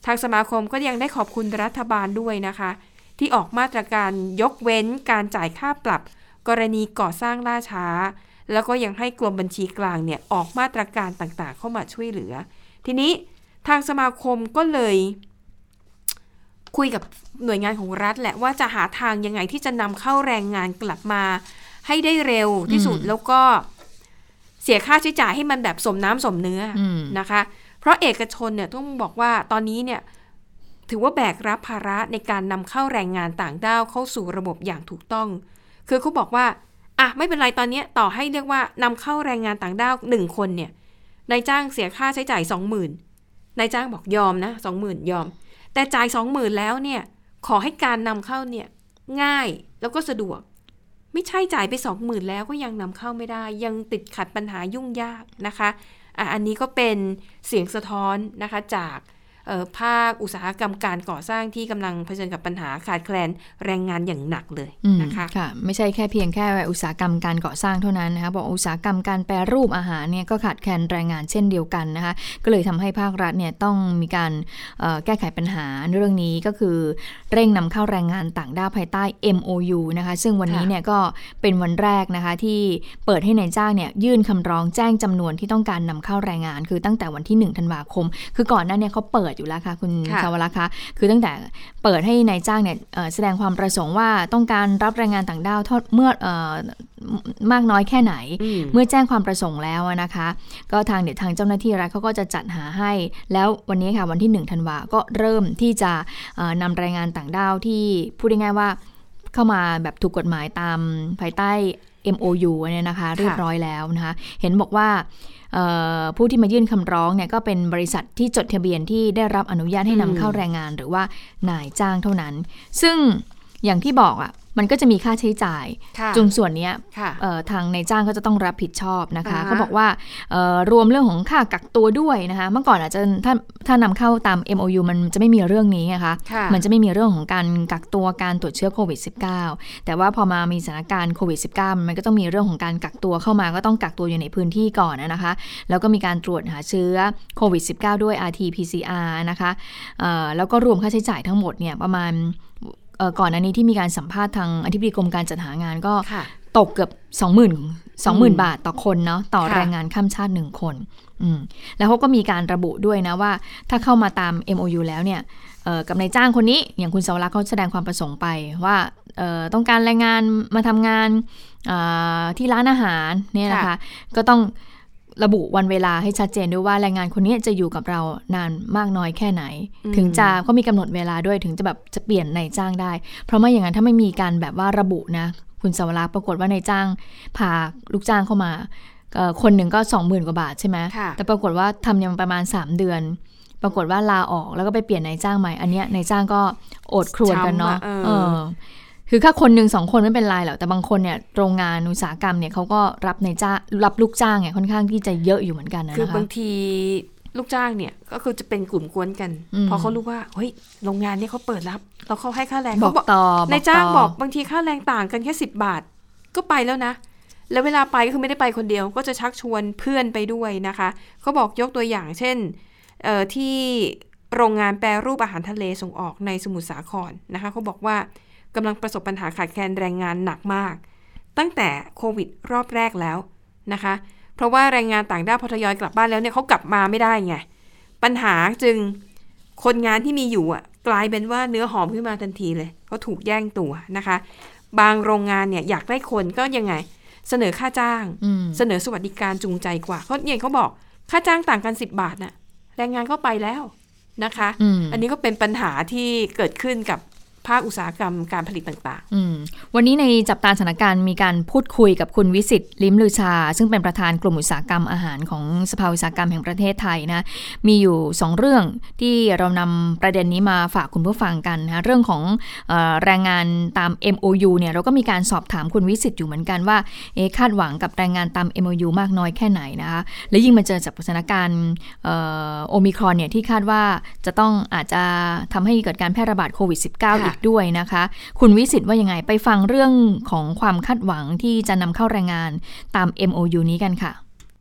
ทางสมาคมก็ยังได้ขอบคุณรัฐบาลด้วยนะคะ ที่ออกมาตรการยกเว้นการจ่ายค่าปรับ กรณีก่อสร้างล่าช้า แล้วก็ยังให้กรมบัญชีกลางเนี่ยออกมาตรการต่างๆ เข้ามาช่วยเหลือ ทีนี้ทางสมาคมก็เลยคุยกับหน่วยงานของรัฐแหละว่าจะหาทางยังไงที่จะนำเข้าแรงงานกลับมาให้ได้เร็วที่สุดแล้วก็เสียค่าใช้จ่ายให้มันแบบสมน้ำสมเนื้อนะคะ เพราะเอกชนเนี่ยต้องบอกว่าตอนนี้เนี่ยถือว่าแบกรับภาระในการนำเข้าแรงงานต่างด้าวเข้าสู่ระบบอย่างถูกต้อง คือเขาบอกว่า อะไม่เป็นไรตอนนี้ต่อให้เรียกว่านำเข้าแรงงานต่างด้าวหนึ่งคนเนี่ยนายจ้างเสียค่าใช้จ่ายสองหมื่นนายจ้างบอกยอมนะสองหมื่นยอม แต่จ่ายสองหมื่นแล้วเนี่ยขอให้การนำเข้าเนี่ยง่ายแล้วก็สะดวก ไม่ใช่จ่ายไปสองหมื่นแล้วก็ยังนำเข้าไม่ได้ ยังติดขัดปัญหายุ่งยากนะคะอะอันนี้ก็เป็นเสียงสะท้อนนะคะจาก ภาคอุตสาหกรรมการก่อสร้างที่กำลังเผชิญกับปัญหาขาดแคลนแรงงานอย่างหนักเลยนะคะค่ะไม่ใช่แค่เพียงแค่อุตสาหกรรมการก่อสร้างเท่านั้นนะคะบอกอุตสาหกรรมการแปรรูปอาหารเนี่ยก็ขาดแคลนแรงงานเช่นเดียวกันนะคะก็เลยทำให้ภาครัฐเนี่ยต้องมีการแก้ไขปัญหาเรื่องนี้ก็คือเร่งนำเข้าแรงงานต่างด้าวภายใต้ MOU นะคะซึ่งวันนี้เนี่ยก็เป็นวันแรกนะคะที่เปิดให้ในายจ้างเนี่ยยื่นคำร้องแจ้งจำนวนที่ต้องการนำเข้าแรงงาน คือตั้งแต่วันที่1ธันวาคม คือก่อนหน้านี้เขาเปิดอยู่แล้วค่ะ คุณชาวรักคะคือตั้งแต่เปิดให้นายจ้างเนี่ยแสดงความประสงค์ว่าต้องการรับแรงงานต่างด้าวทอดเมื่อมากน้อยแค่ไหน เมื่อแจ้งความประสงค์แล้วนะคะ ก็ทางเดี๋ยวทางเจ้าหน้าที่รัฐเขาก็จะจัดหาให้ แล้ววันนี้ค่ะวันที่1ธันวาก็เริ่มที่จะนำแรงงานต่างด้าวที่พูดง่ายๆว่าเข้ามาแบบถูกกฎหมายตามภายใต้ MOU เนี่ยนะคะ เรียบร้อยแล้วนะคะ เห็นบอกว่า ผู้ที่มายื่นคำร้องเนี่ยก็เป็นบริษัทที่จดทะเบียนที่ได้รับอนุญาตให้นำเข้าแรงงาน หรือว่านายจ้างเท่านั้น ซึ่ง อย่างที่บอกอะ่ะมันก็จะมีค่าใช้จ่ายจุงส่วนนี้ทางในจ้างก็จะต้องรับผิดชอบนะคะเขาบอกว่ารวมเรื่องของค่ากักตัวด้วยนะคะเมื่อก่อนอาจจะถ้าถ้านำเข้าตาม MOU มันจะไม่มีเรื่องนี้นะคะมันจะไม่มีเรื่องของการกักตัวการตรวจเชื้อโควิด -19 แต่ว่าพอมามีสถานการณ์โควิด -19 มันก็ต้องมีเรื่องของการกักตัวเข้ามาก็ต้องกักตัวอยู่ในพื้นที่ก่อนนะคะ แล้วก็มีการตรวจหาเชื้อโควิด -19 ด้วย RT-PCR นะคะแล้วก็รวมค่าใช้จ่ายทั้งหมดเนี่ยประมาณ ก่อนอันนี้ที่มีการสัมภาษณ์ทางอธิบดีกรมการจัดหางานก็ตกเกือบสองหมื่นสองหมื่นบาทต่อคนเนาะต่อแรงงานข้ามชาติหนึ่งคนอืมแล้วเขาก็มีการระบุด้วยนะว่า ถ้าเข้ามาตาม MOU แล้วเนี่ยกับนายจ้างคนนี้อย่างคุณสวรักษ์เขาแสดงความประสงค์ไปว่าต้องการแรงงานมาทำงานที่ร้านอาหารเนี่ยนะคะ ก็ต้อง ระบุวันเวลาให้ชัดเจนด้วยว่าแรงงานคนนี้จะอยู่กับเรานานมากน้อยแค่ไหน ถึงจะเขามีกำหนดเวลาด้วยถึงจะแบบจะเปลี่ยนนายจ้างได้ เพราะไม่อย่างนั้นถ้าไม่มีการแบบว่าระบุนะ คุณสวรักษ์ปรากฏว่านายจ้างพาลูกจ้างเข้ามาคนหนึ่งก็สองหมื่นกว่าบาทใช่ไหมแต่ปรากฏว่าทำยังประมาณสามเดือน ปรากฏว่าลาออกแล้วก็ไปเปลี่ยนนายจ้างใหม่ อันเนี้ยนายจ้างก็อดครวญกันเนาะ คือถ้าคนหนึ่งสองคนไม่เป็นไรหรอกแต่บางคนเนี่ยโรงงานอุตสาหกรรมเนี่ยเขาก็รับในจ้ารับลูกจ้างเนี่ยค่อนข้างที่จะเยอะอยู่เหมือนกันนะคะคือบางทีลูกจ้างเนี่ยก็คือจะเป็นกลุ่มกวนกันพอเขารู้ว่าเฮ้ยโรงงานนี้เขาเปิดรับแล้วเขาให้ค่าแรงบอกต่อในจ้างบอกบางทีค่าแรงต่างกันแค่สิบบาทก็ไปแล้วนะ แล้วเวลาไปก็คือไม่ได้ไปคนเดียว ก็จะชักชวนเพื่อนไปด้วยนะคะเขาบอกยกตัวอย่างเช่นที่โรงงานแปรรูปอาหารทะเลส่งออกในสมุทรสาครนะคะเขาบอกว่า กำลังประสบปัญหาขาดแคลนแรงงานหนักมาก ตั้งแต่โควิดรอบแรกแล้วนะคะ เพราะว่าแรงงานต่างด้าวพอทยอยกลับบ้านแล้วเนี่ยเขากลับมาไม่ได้ไง ปัญหาจึงคนงานที่มีอยู่อะกลายเป็นว่าเนื้อหอมขึ้นมาทันทีเลยเขาถูกแย่งตัวนะคะ บางโรงงานเนี่ยอยากได้คนก็ยังไง เสนอค่าจ้าง เสนอสวัสดิการจูงใจกว่าเขาอย่างเขาบอกค่าจ้างต่างกันสิบบาทน่ะแรงงานก็ไปแล้วนะคะ อันนี้ก็เป็นปัญหาที่เกิดขึ้นกับ ภาคอุตสาหกรรมการผลิตต่างๆ วันนี้ในจับตาสถานการณ์มีการพูดคุยกับคุณวิสิตลิมลือชา ซึ่งเป็นประธานกลุ่มอุตสาหกรรมอาหารของสภาอุตสาหกรรมแห่งประเทศไทยนะมีอยู่ 2 เรื่องที่เรานำประเด็นนี้มาฝากคุณผู้ฟังกันนะเรื่องของอแรงงานตาม MOU เนี่ยเราก็มีการสอบถามคุณวิสิตอยู่เหมือนกันว่าเอคาดหวังกับแรงงานตาม MOU มากน้อยแค่ไหนนะคะและยิ่งมาเจอจากสถานการณ์โอมิครอนเนี่ยที่คาดว่าจะต้องอาจจะทำให้เกิดการแพร่ระบาดโควิด -19 อีกด้วยนะคะ คุณวิสิตว่ายังไงไปฟังเรื่องของความคาดหวังที่จะนำเข้าแรงงานตาม MOU นี้กันค่ะ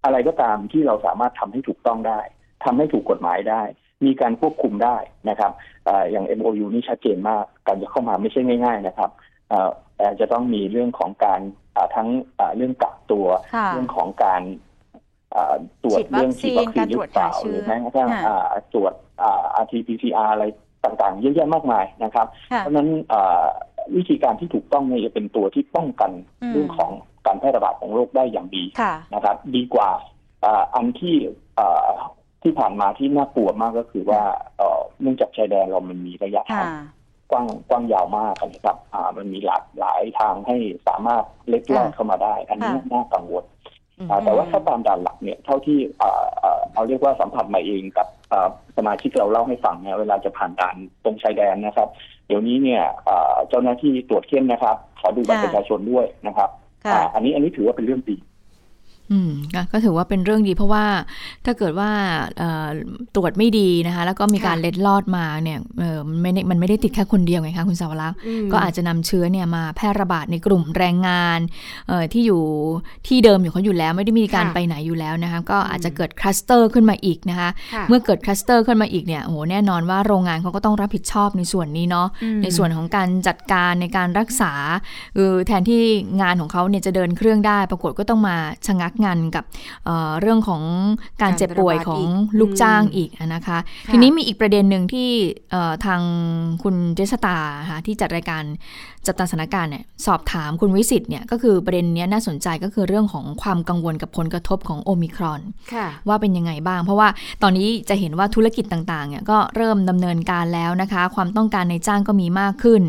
อะไรก็ตามที่เราสามารถทำให้ถูกต้องได้ทำให้ถูกกฎหมายได้ มีการควบคุมได้นะครับออย่าง MOU นี่ชัดเจนมากการจะเข้ามาไม่ใช่ง่าย ๆ นะครับแต่จะต้องมีเรื่องของการทั้งเรื่องกักตัว เรื่องของการตรวจเรื่องฉีดวัคซีนหรือเปล่าหรือแม้กระทั่งตรวจ RT-PCR อะไร ต่างๆ เยอะแยะมากมายนะครับ เพราะนั้นวิธีการที่ถูกต้องเนี่ยจะเป็นตัวที่ป้องกันเรื่องของการแพร่ระบาดของโรคได้อย่างดีนะครับ ดีกว่าอันที่ที่ผ่านมาที่น่ากลัวมากก็คือว่าเนื่องจากชายแดนเรามันมีระยะทางกว้างกว้างยาวมากนะครับมันมีหลากหลายทางให้สามารถเล็ดลอดเข้ามาได้ อันนี้น่ากังวล แต่ว่าถ้าตามด่านหลักเนี่ยเท่าที่เอาเรียกว่าสัมผัสมาเองกับสมาชิกเราเล่าให้ฟังเนี่ยเวลาจะผ่านด่านตรงชายแดนนะครับ เดี๋ยวนี้เนี่ยเจ้าหน้าที่ตรวจเข้มนะครับ ขอดูบัตรประชาชนด้วยนะครับอันนี้อันนี้ถือว่าเป็นเรื่องดี อืมก็ถือว่าเป็นเรื่องดีเพราะว่าถ้าเกิดว่าตรวจไม่ดีนะคะ แล้วก็มีการเล็ดลอดมาเนี่ยมันไม่มันไม่ได้ติดแค่คนเดียวไงคะคุณสวรักษ์ก็อาจจะนำเชื้อเนี่ยมาแพร่ระบาดในกลุ่มแรงงานที่อยู่ที่เดิมอยู่เขาอยู่แล้ว ไม่ได้มีการไปไหนอยู่แล้วนะคะก็อาจจะเกิดคลัสเตอร์ขึ้นมาอีกนะคะเมื่อเกิดคลัสเตอร์ขึ้นมาอีกเนี่ยโอ้โหแน่นอนว่าโรงงานเขาก็ต้องรับผิดชอบในส่วนนี้เนาะในส่วนของการจัดการในการรักษาออแทนที่งานของเขาเนี่ยจะเดินเครื่องได้ ปรากฏก็ต้องมาชะงักงานกับเรื่องของการเจ็บป่วยของลูกจ้างอีกนะคะ ทีนี้มีอีกประเด็นหนึ่งที่ทางคุณเจษตาค่ะที่จัดรายการ จับตาสถานการณ์เนี่ยสอบถามคุณวิสิตเนี่ยก็คือประเด็นนี้น่าสนใจก็คือเรื่องของความกังวลกับผลกระทบของโอมิครอนว่าเป็นยังไงบ้าง เพราะว่าตอนนี้จะเห็นว่าธุรกิจต่างๆเนี่ยก็เริ่มดำเนินการแล้วนะคะ ความต้องการในจ้างก็มีมากขึ้น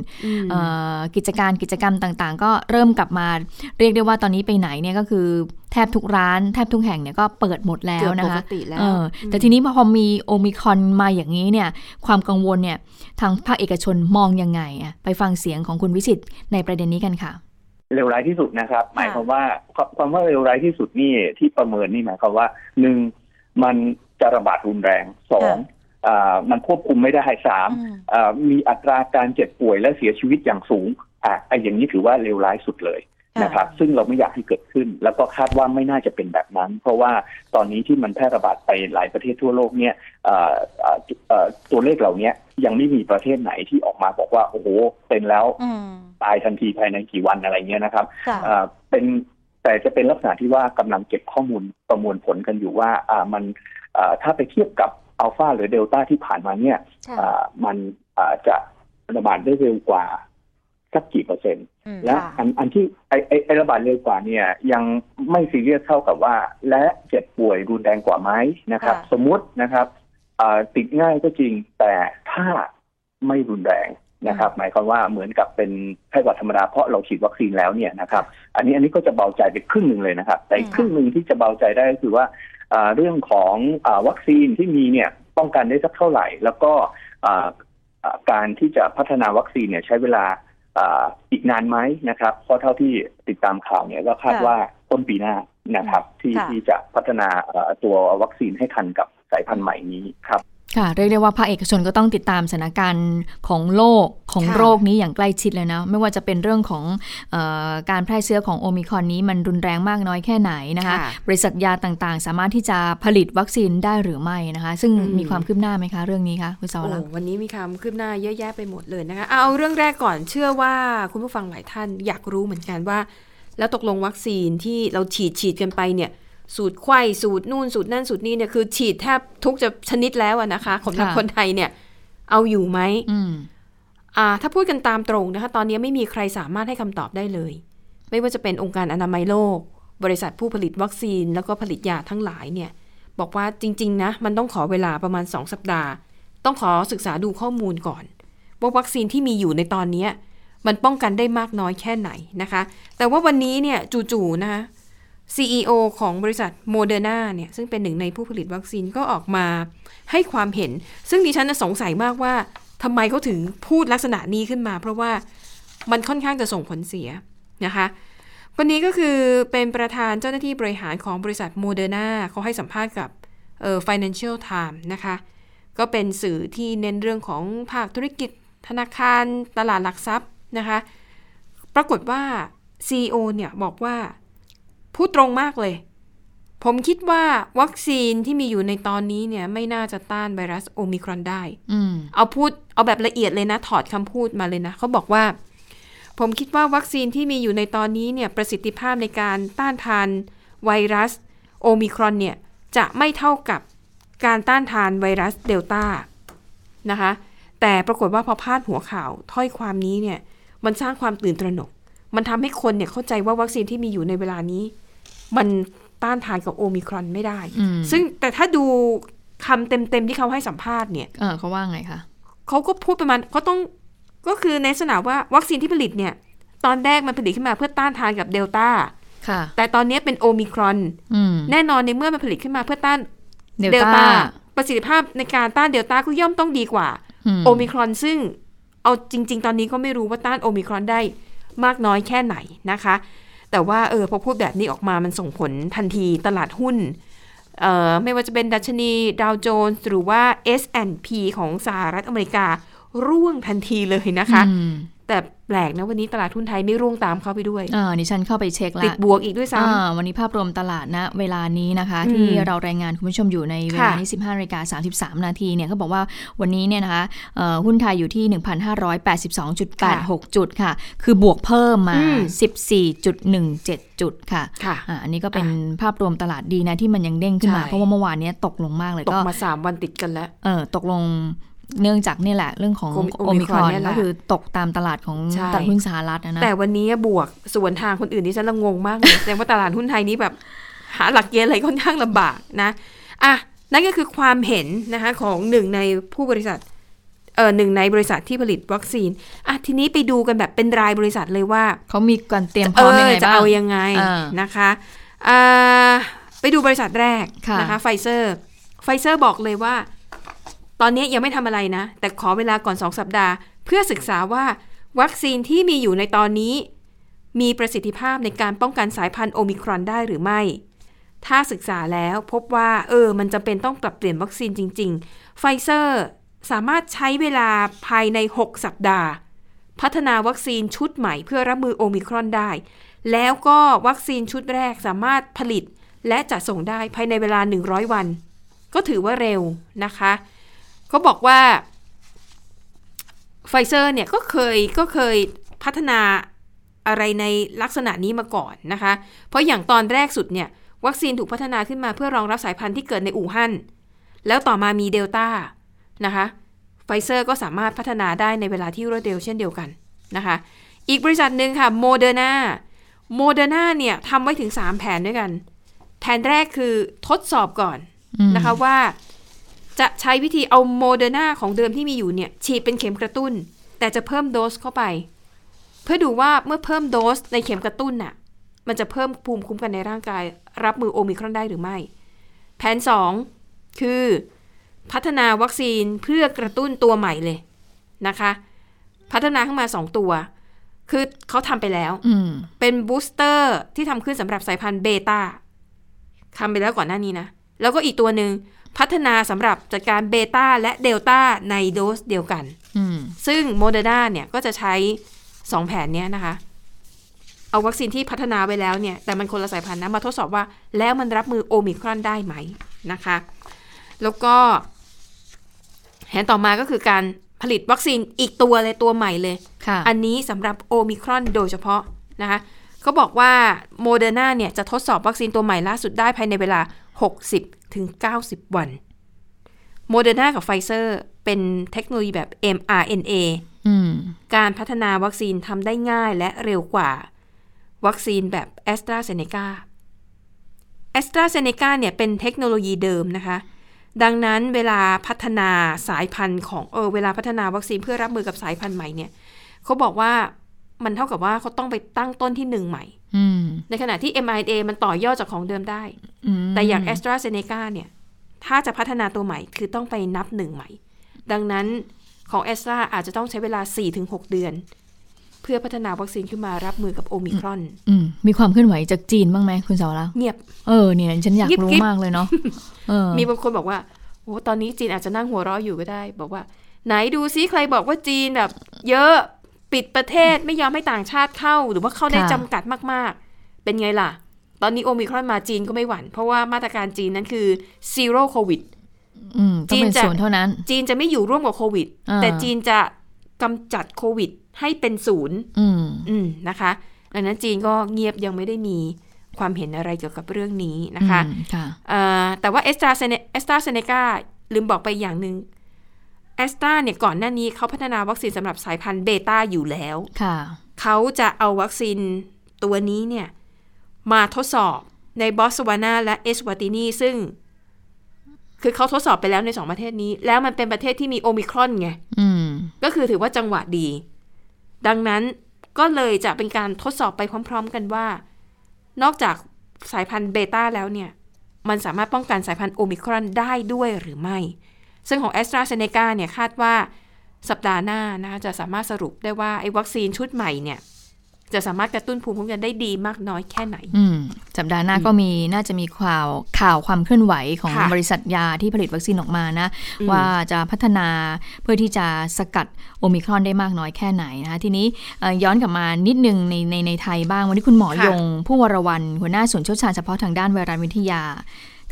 กิจการกิจกรรมต่างๆ ก็เริ่มกลับมา เรียกได้ว่าตอนนี้ไปไหนเนี่ยก็คือแทบทุกร้านแทบทุกแห่งเนี่ยก็เปิดหมดแล้วนะคะแต่ทีนี้พอมีโอมิคอนมาอย่างนี้เนี่ยความกังวลเนี่ยทางภาคเอกชนมองยังไงอะไปฟังเสียงของคุณวิสิตในประเด็นนี้กันค่ะเร็วร้ายที่สุดนะครับ หมายความว่าความว่าเร็วร้ายที่สุดนี่ที่ประเมินนี่หมายความว่าหนึ่งมันจะระบาดรุนแรงสองมันควบคุมไม่ได้สามมีอัตราการเจ็บป่วยและเสียชีวิตอย่างสูงอะไอ้อย่างนี้ถือว่าเร็วร้ายสุดเลย นะครับซึ่งเราไม่อยากให้เกิดขึ้น แล้วก็คาดว่าไม่น่าจะเป็นแบบนั้น เพราะว่าตอนนี้ที่มันแพร่ระบาดไปหลายประเทศทั่วโลกเนี่ยตัวเลขเหล่านี้ยังไม่มีประเทศไหนที่ออกมาบอกว่าโอ้โหเป็นแล้วตายทันทีภายในกี่วันอะไรเงี้ยนะครับเป็นแต่จะเป็นลักษณะที่ว่ากำลังเก็บข้อมูลประมวลผลกันอยู่ว่ามันถ้าไปเทียบกับอัลฟาหรือเดลต้าที่ผ่านมาเนี่ยมันจะระบาดได้เร็วกว่า สักกี่เปอร์เซ็นต์ และอันอันที่ไอไอระบาดเร็วกว่าเนี่ย ยังไม่ซีเรียสเท่ากับว่า และเจ็บป่วยรุนแรงกว่าไหมนะครับ สมมุตินะครับติดง่ายก็จริงแต่ถ้าไม่รุนแรงนะครับ หมายความว่าเหมือนกับเป็นไข้หวัดธรรมดาเพราะเราฉีดวัคซีนแล้วเนี่ยนะครับ อันนี้อันนี้ก็จะเบาใจไปครึ่งหนึ่งเลยนะครับ แต่ครึ่งหนึ่งที่จะเบาใจได้ก็คือว่าเรื่องของอวัคซีนที่มีเนี่ยป้องกันได้สักเท่าไหร่ แล้วก็การที่จะพัฒนาวัคซีนเนี่ยใช้เวลา อีกนานไหมนะครับเพราะเท่าที่ติดตามข่าวเนี่ยก็คาดว่าต้นปีหน้านะครับ ที่ที่จะพัฒนาตัววัคซีนให้ทันกับสายพันธุ์ใหม่นี้ครับ ค่ะเรียกได้ว่าภาคเอกชนก็ต้องติดตามสถานการณ์ของโลกของโรคนี้อย่างใกล้ชิดเลยนะ ไม่ว่าจะเป็นเรื่องของออการแพร่เชื้อของโอมิคอนนี้มันรุนแรงมากน้อยแค่ไหนนะคะ บริษัทยาต่างๆ สามารถที่จะผลิตวัคซีนได้หรือไม่นะคะ ซึ่งมีความคืบหน้าไหมคะ เรื่องนี้คะคุณสาวลังวันนี้มีความคืบหน้าเยอะแยะไปหมดเลยนะคะเอาเรื่องแรกก่อนเชื่อว่าคุณผู้ฟังหลายท่านอยากรู้เหมือนกันว่า แล้วตกลงวัคซีนที่เราฉีดฉีดกันไปเนี่ย สูตรไข้สูตรนู่นสูตรนั่นสูตรนี้เนี่ยคือ ฉีดแทบทุกจะชนิดแล้วนะคะของคนไทยเนี่ย เอาอยู่ไหมอ่า ถ้าพูดกันตามตรงนะคะ ตอนนี้ไม่มีใครสามารถให้คำตอบได้เลย ไม่ว่าจะเป็นองค์การอนามัยโลก บริษัทผู้ผลิตวัคซีน แล้วก็ผลิตยาทั้งหลายเนี่ย บอกว่าจริง ๆ นะ มันต้องขอเวลาประมาณสองสัปดาห์ ต้องขอศึกษาดูข้อมูลก่อนว่าวัคซีนที่มีอยู่ในตอนนี้มันป้องกันได้มากน้อยแค่ไหนนะคะ แต่ว่าวันนี้เนี่ยจู่ๆนะคะ CEO ของบริษัทโมเดอร์นาเนี่ยซึ่งเป็นหนึ่งในผู้ผลิตวัคซีนก็ออกมาให้ความเห็น ซึ่งดิฉันสงสัยมากว่าทำไมเขาถึงพูดลักษณะนี้ขึ้นมา เพราะว่ามันค่อนข้างจะส่งผลเสียนะคะวันนี้ก็คือเป็นประธานเจ้าหน้าที่บริหารของบริษัทโมเดอร์นาเขาให้สัมภาษณ์กับเอ่อ Financial Times นะคะก็เป็นสื่อที่เน้นเรื่องของภาคธุรกิจ ธนาคารตลาดหลักทรัพย์นะคะปรากฏว่า CEO เนี่ยบอกว่า พูดตรงมากเลย ผมคิดว่าวัคซีนที่มีอยู่ในตอนนี้เนี่ย ไม่น่าจะต้านไวรัสโอมิครอนได้เอาพูดเอาแบบละเอียดเลยนะ ถอดคำพูดมาเลยนะเขาบอกว่า ผมคิดว่าวัคซีนที่มีอยู่ในตอนนี้เนี่ย ประสิทธิภาพในการต้านทานไวรัสโอมิครอนเนี่ย จะไม่เท่ากับการต้านทานไวรัสเดลต้านะคะ แต่ปรากฏว่าพอพาดหัวข่าวถ้อยความนี้เนี่ย มันสร้างความตื่นตระหนก มันทำให้คนเนี่ยเข้าใจว่าวัคซีนที่มีอยู่ในเวลานี้ มันต้านทานกับโอมิครอนไม่ได้ ซึ่งแต่ถ้าดูคำเต็มๆที่เขาให้สัมภาษณ์เนี่ยเขาว่าไงคะเขาก็พูดประมาณเขาต้องก็คือในทำนองว่าวัคซีนที่ผลิตเนี่ย ตอนแรกมันผลิตขึ้นมาเพื่อต้านทานกับเดลต้าแต่ตอนนี้เป็นโอมิครอนแน่นอนในเมื่อมันผลิตขึ้นมาเพื่อต้านเดลต้าประสิทธิภาพในการต้านเดลต้าก็ย่อมต้องดีกว่าโอมิครอนซึ่งเอาจริง ๆ ตอนนี้ก็ไม่รู้ว่าต้านโอมิครอนได้มากน้อยแค่ไหนนะคะ แต่ว่าเออพอพูดแบบนี้ออกมามันส่งผลทันทีตลาดหุ้นเอ่อไม่ว่าจะเป็นดัชนีดาวโจนส์หรือว่า S&P ของสหรัฐอเมริกา ร่วงทันทีเลยนะคะ แต่แปลกนะวันนี้ตลาดทุนไทยไม่ร่วงตามเข้าไปด้วยอ่านี่ฉันเข้าไปเช็คแล้วติดบวกอีกด้วยซ้ำวันนี้ภาพรวมตลาดนะ เวลานี้นะคะ ที่เรารายงานคุณผู้ชมอยู่ในเวลานี้ 15นาฬิกา33 นาทีเนี่ยเขาบอกว่าวันนี้เนี่ยนะคะหุ้นไทยอยู่ที่ 1,582.86 จุดค่ะ คือบวกเพิ่มมา 14.17 จุดค่ะค่ะอันนี้ก็เป็นภาพรวมตลาดดีนะที่มันยังเด้งขึ้นมาเพราะว่าเมื่อวานนี้ตกลงมากเลยก็ตกมา 3 วันติดกันแล้วเออตกลง เนื่องจากนี่แหละ เรื่องของโอมิครอนก็คือตกตามตลาดของตลาดหุ้นสหรัฐนะแต่วันนี้บวกส่วนทางคนอื่นที่ฉันละงงมากเลยแสดงว่าตลาดหุ้นไทยนี้แบบ หาหลักเกณฑ์อะไรค่อนข้างลำบากนะอะนั่นก็คือความเห็นนะคะของหนึ่งในผู้บริษัทเออหนึ่งในบริษัทที่ผลิตวัคซีนอะทีนี้ไปดูกันแบบเป็นรายบริษัทเลยว่าเขามีการเตรียมพร้อมยังไงบ้างจะเอายังไงนะคะอ่าไปดูบริษัทแรกนะคะไฟเซอร์ไฟเซอร์บอกเลยว่า ตอนนี้ยังไม่ทำอะไรนะ แต่ขอเวลาก่อน 2 สัปดาห์ เพื่อศึกษาว่า วัคซีนที่มีอยู่ในตอนนี้ มีประสิทธิภาพในการป้องกันสายพันธุ์โอมิครอนได้หรือไม่ ถ้าศึกษาแล้วพบว่า เออ มันจำเป็นต้องปรับเปลี่ยนวัคซีนจริง ๆ ไฟเซอร์สามารถใช้เวลาภายใน 6 สัปดาห์ พัฒนาวัคซีนชุดใหม่เพื่อรับมือโอมิครอนได้ แล้วก็วัคซีนชุดแรกสามารถผลิตและจัดส่งได้ภายในเวลา 100 วัน ก็ถือว่าเร็วนะคะ เขาบอกว่าไฟเซอร์เนี่ยก็เคยก็เคยพัฒนาอะไรในลักษณะนี้มาก่อนนะคะ เพราะอย่างตอนแรกสุดเนี่ยวัคซีนถูกพัฒนาขึ้นมาเพื่อรองรับสายพันธุ์ที่เกิดในอู่ฮั่น แล้วต่อมามีเดลต้านะคะไฟเซอร์ก็สามารถพัฒนาได้ในเวลาที่รวดเร็วเช่นเดียวกันนะคะ อีกบริษัทหนึ่งค่ะโมเดอร์นาโมเดอร์นาเนี่ยทำไว้ถึง 3 แผนด้วยกัน แผนแรกคือทดสอบก่อนนะคะว่า จะใช้วิธีเอาโมเดอร์นาของเดิมที่มีอยู่เนี่ยฉีดเป็นเข็มกระตุ้น แต่จะเพิ่มโดสเข้าไป เพื่อดูว่าเมื่อเพิ่มโดสในเข็มกระตุ้นน่ะมันจะเพิ่มภูมิคุ้มกันในร่างกาย รับมือโอมิครอนได้หรือไม่ แผน 2 คือ พัฒนาวัคซีนเพื่อกระตุ้นตัวใหม่เลยนะคะ พัฒนาขึ้นมา 2 ตัว คือเขาทำไปแล้วเป็น booster ที่ทำขึ้นสำหรับสายพันธุ์เบต้าทำไปแล้วก่อนหน้านี้นะ แล้วก็อีกตัวหนึ่ง พัฒนาสำหรับจัดการเบต้าและเดลต้าในโดสเดียวกัน ซึ่งโมเดอร์นาเนี่ยก็จะใช้สองแผนนี้นะคะ เอาวัคซีนที่พัฒนาไว้แล้วเนี่ย แต่มันคนละสายพันธุ์นะมาทดสอบว่า แล้วมันรับมือโอมิครอนได้ไหมนะคะ แล้วก็แผนต่อมาก็คือการผลิตวัคซีนอีกตัวเลยตัวใหม่เลย อันนี้สำหรับโอมิครอนโดยเฉพาะนะคะเขาบอกว่าโมเดอร์นาเนี่ยจะทดสอบวัคซีนตัวใหม่ล่าสุดได้ภายในเวลา 60 ถึง 90 วัน โมเดอร์นากับไฟเซอร์เป็นเทคโนโลยีแบบ mRNA การพัฒนาวัคซีนทำได้ง่ายและเร็วกว่า วัคซีนแบบแอสตราเซเนกาแอสตราเซเนกาเนี่ยเป็นเทคโนโลยีเดิมนะคะ ดังนั้นเวลาพัฒนาสายพันธุ์ของเออเวลาพัฒนาวัคซีนเพื่อรับมือกับสายพันธุ์ใหม่เนี่ยเขาบอกว่า มันเท่ากับว่าเขาต้องไปตั้งต้นที่หนึ่งใหม่ในขณะที่ mRNA มันต่อยอดจากของเดิมได้ แต่อย่าง a s t r a z เซ e c a เนี่ย ถ้าจะพัฒนาตัวใหม่คือต้องไปนับหนึ่งใหม่ ดังนั้นของ a s t r a อาจจะต้องใช้เวลา 4-6 เดือน เพื่อพัฒนาวัคซีนขึ้นมารับมือกับโอมิครอนมีความเคลื่อนไหวจากจีนบ้างไหมคุณสาวละเงียบ เออเนี่ยฉันอยากรู้มากเลยเนาะมีบางคนบอกว่าโอ้ตอนนี้จีนอาจจะนั่งหัวเราะอยู่ก็ได้ บอกว่า ไหนดูซิใครบอกว่าจีนแบบ เยอะ ปิดประเทศไม่ยอมให้ต่างชาติเข้า หรือว่าเข้าได้จำกัดมากๆ เป็นไงล่ะ ตอนนี้โอมิครอนมาจีนก็ไม่หวั่น เพราะว่ามาตรการจีนนั้นคือ zero COVIDจีนจะเท่านั้น จีนจะไม่อยู่ร่วมกับโควิด แต่จีนจะกำจัดโควิดให้เป็นศูนย์อืมนะคะดังนั้นจีนก็เงียบยังไม่ได้มีความเห็นอะไรเกี่ยวกับเรื่องนี้นะคะแต่ว่าแอสตราเซเนแอสตราเซเนกาลืมบอกไปอย่างหนึ่ง แอสตราเนี่ยก่อนหน้านี้เขาพัฒนาวัคซีนสำหรับสายพันธุ์เบต้าอยู่แล้วเขาจะเอาวัคซีนตัวนี้เนี่ยมาทดสอบในบอสวานาและเอสวาตินีซึ่ง คือเขาทดสอบไปแล้วในสองประเทศนี้ แล้วมันเป็นประเทศที่มีโอมิครอนไงก็คือถือว่าจังหวะดี ดังนั้นก็เลยจะเป็นการทดสอบไปพร้อม ๆ กันว่า นอกจากสายพันธุ์เบต้าแล้วเนี่ย มันสามารถป้องกันสายพันธุ์โอมิครอนได้ด้วยหรือไม่ ซึ่งของแอสตราเซเนกาเนี่ยคาดว่าสัปดาห์หน้านะจะสามารถสรุปได้ว่าไอ้วัคซีนชุดใหม่เนี่ยจะสามารถกระตุ้นภูมิคุ้มกันได้ดีมากน้อยแค่ไหนอืมสัปดาห์หน้าก็มีน่าจะมีข่าวข่าวความเคลื่อนไหวของบริษัทยาที่ผลิตวัคซีนออกมานะ ว่าจะพัฒนาเพื่อที่จะสกัดโอมิครอนได้มากน้อยแค่ไหนนะคะทีนี้ย้อนกลับมานิดนึงในในในไทยบ้าง วันนี้คุณหมอยง ผู้วรวันหัวหน้าศูนย์เชี่ยวชาญเฉพาะทางด้านไวรัสวิทยา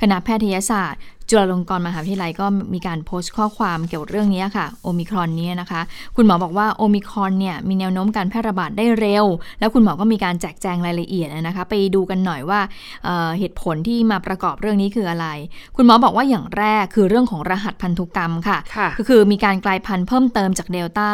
คณะแพทยศาสตร์ จุฬาลงกรณ์มหาวิทยาลัยก็มีการโพสต์ข้อความเกี่ยวกับเรื่องนี้ค่ะโอมิครอนนี้นะคะ คุณหมอบอกว่าโอมิครอนเนี่ยมีแนวโน้มการแพร่ระบาดได้เร็ว แล้วคุณหมอก็มีการแจกแจงรายละเอียดนะคะ ไปดูกันหน่อยว่าเเหตุผลที่มาประกอบเรื่องนี้คืออะไร คุณหมอบอกว่าอย่างแรกคือเรื่องของรหัสพันธุกรรมค่ะก็คือมีการกลายพันธุ์เพิ่มเติมจากเดลต้า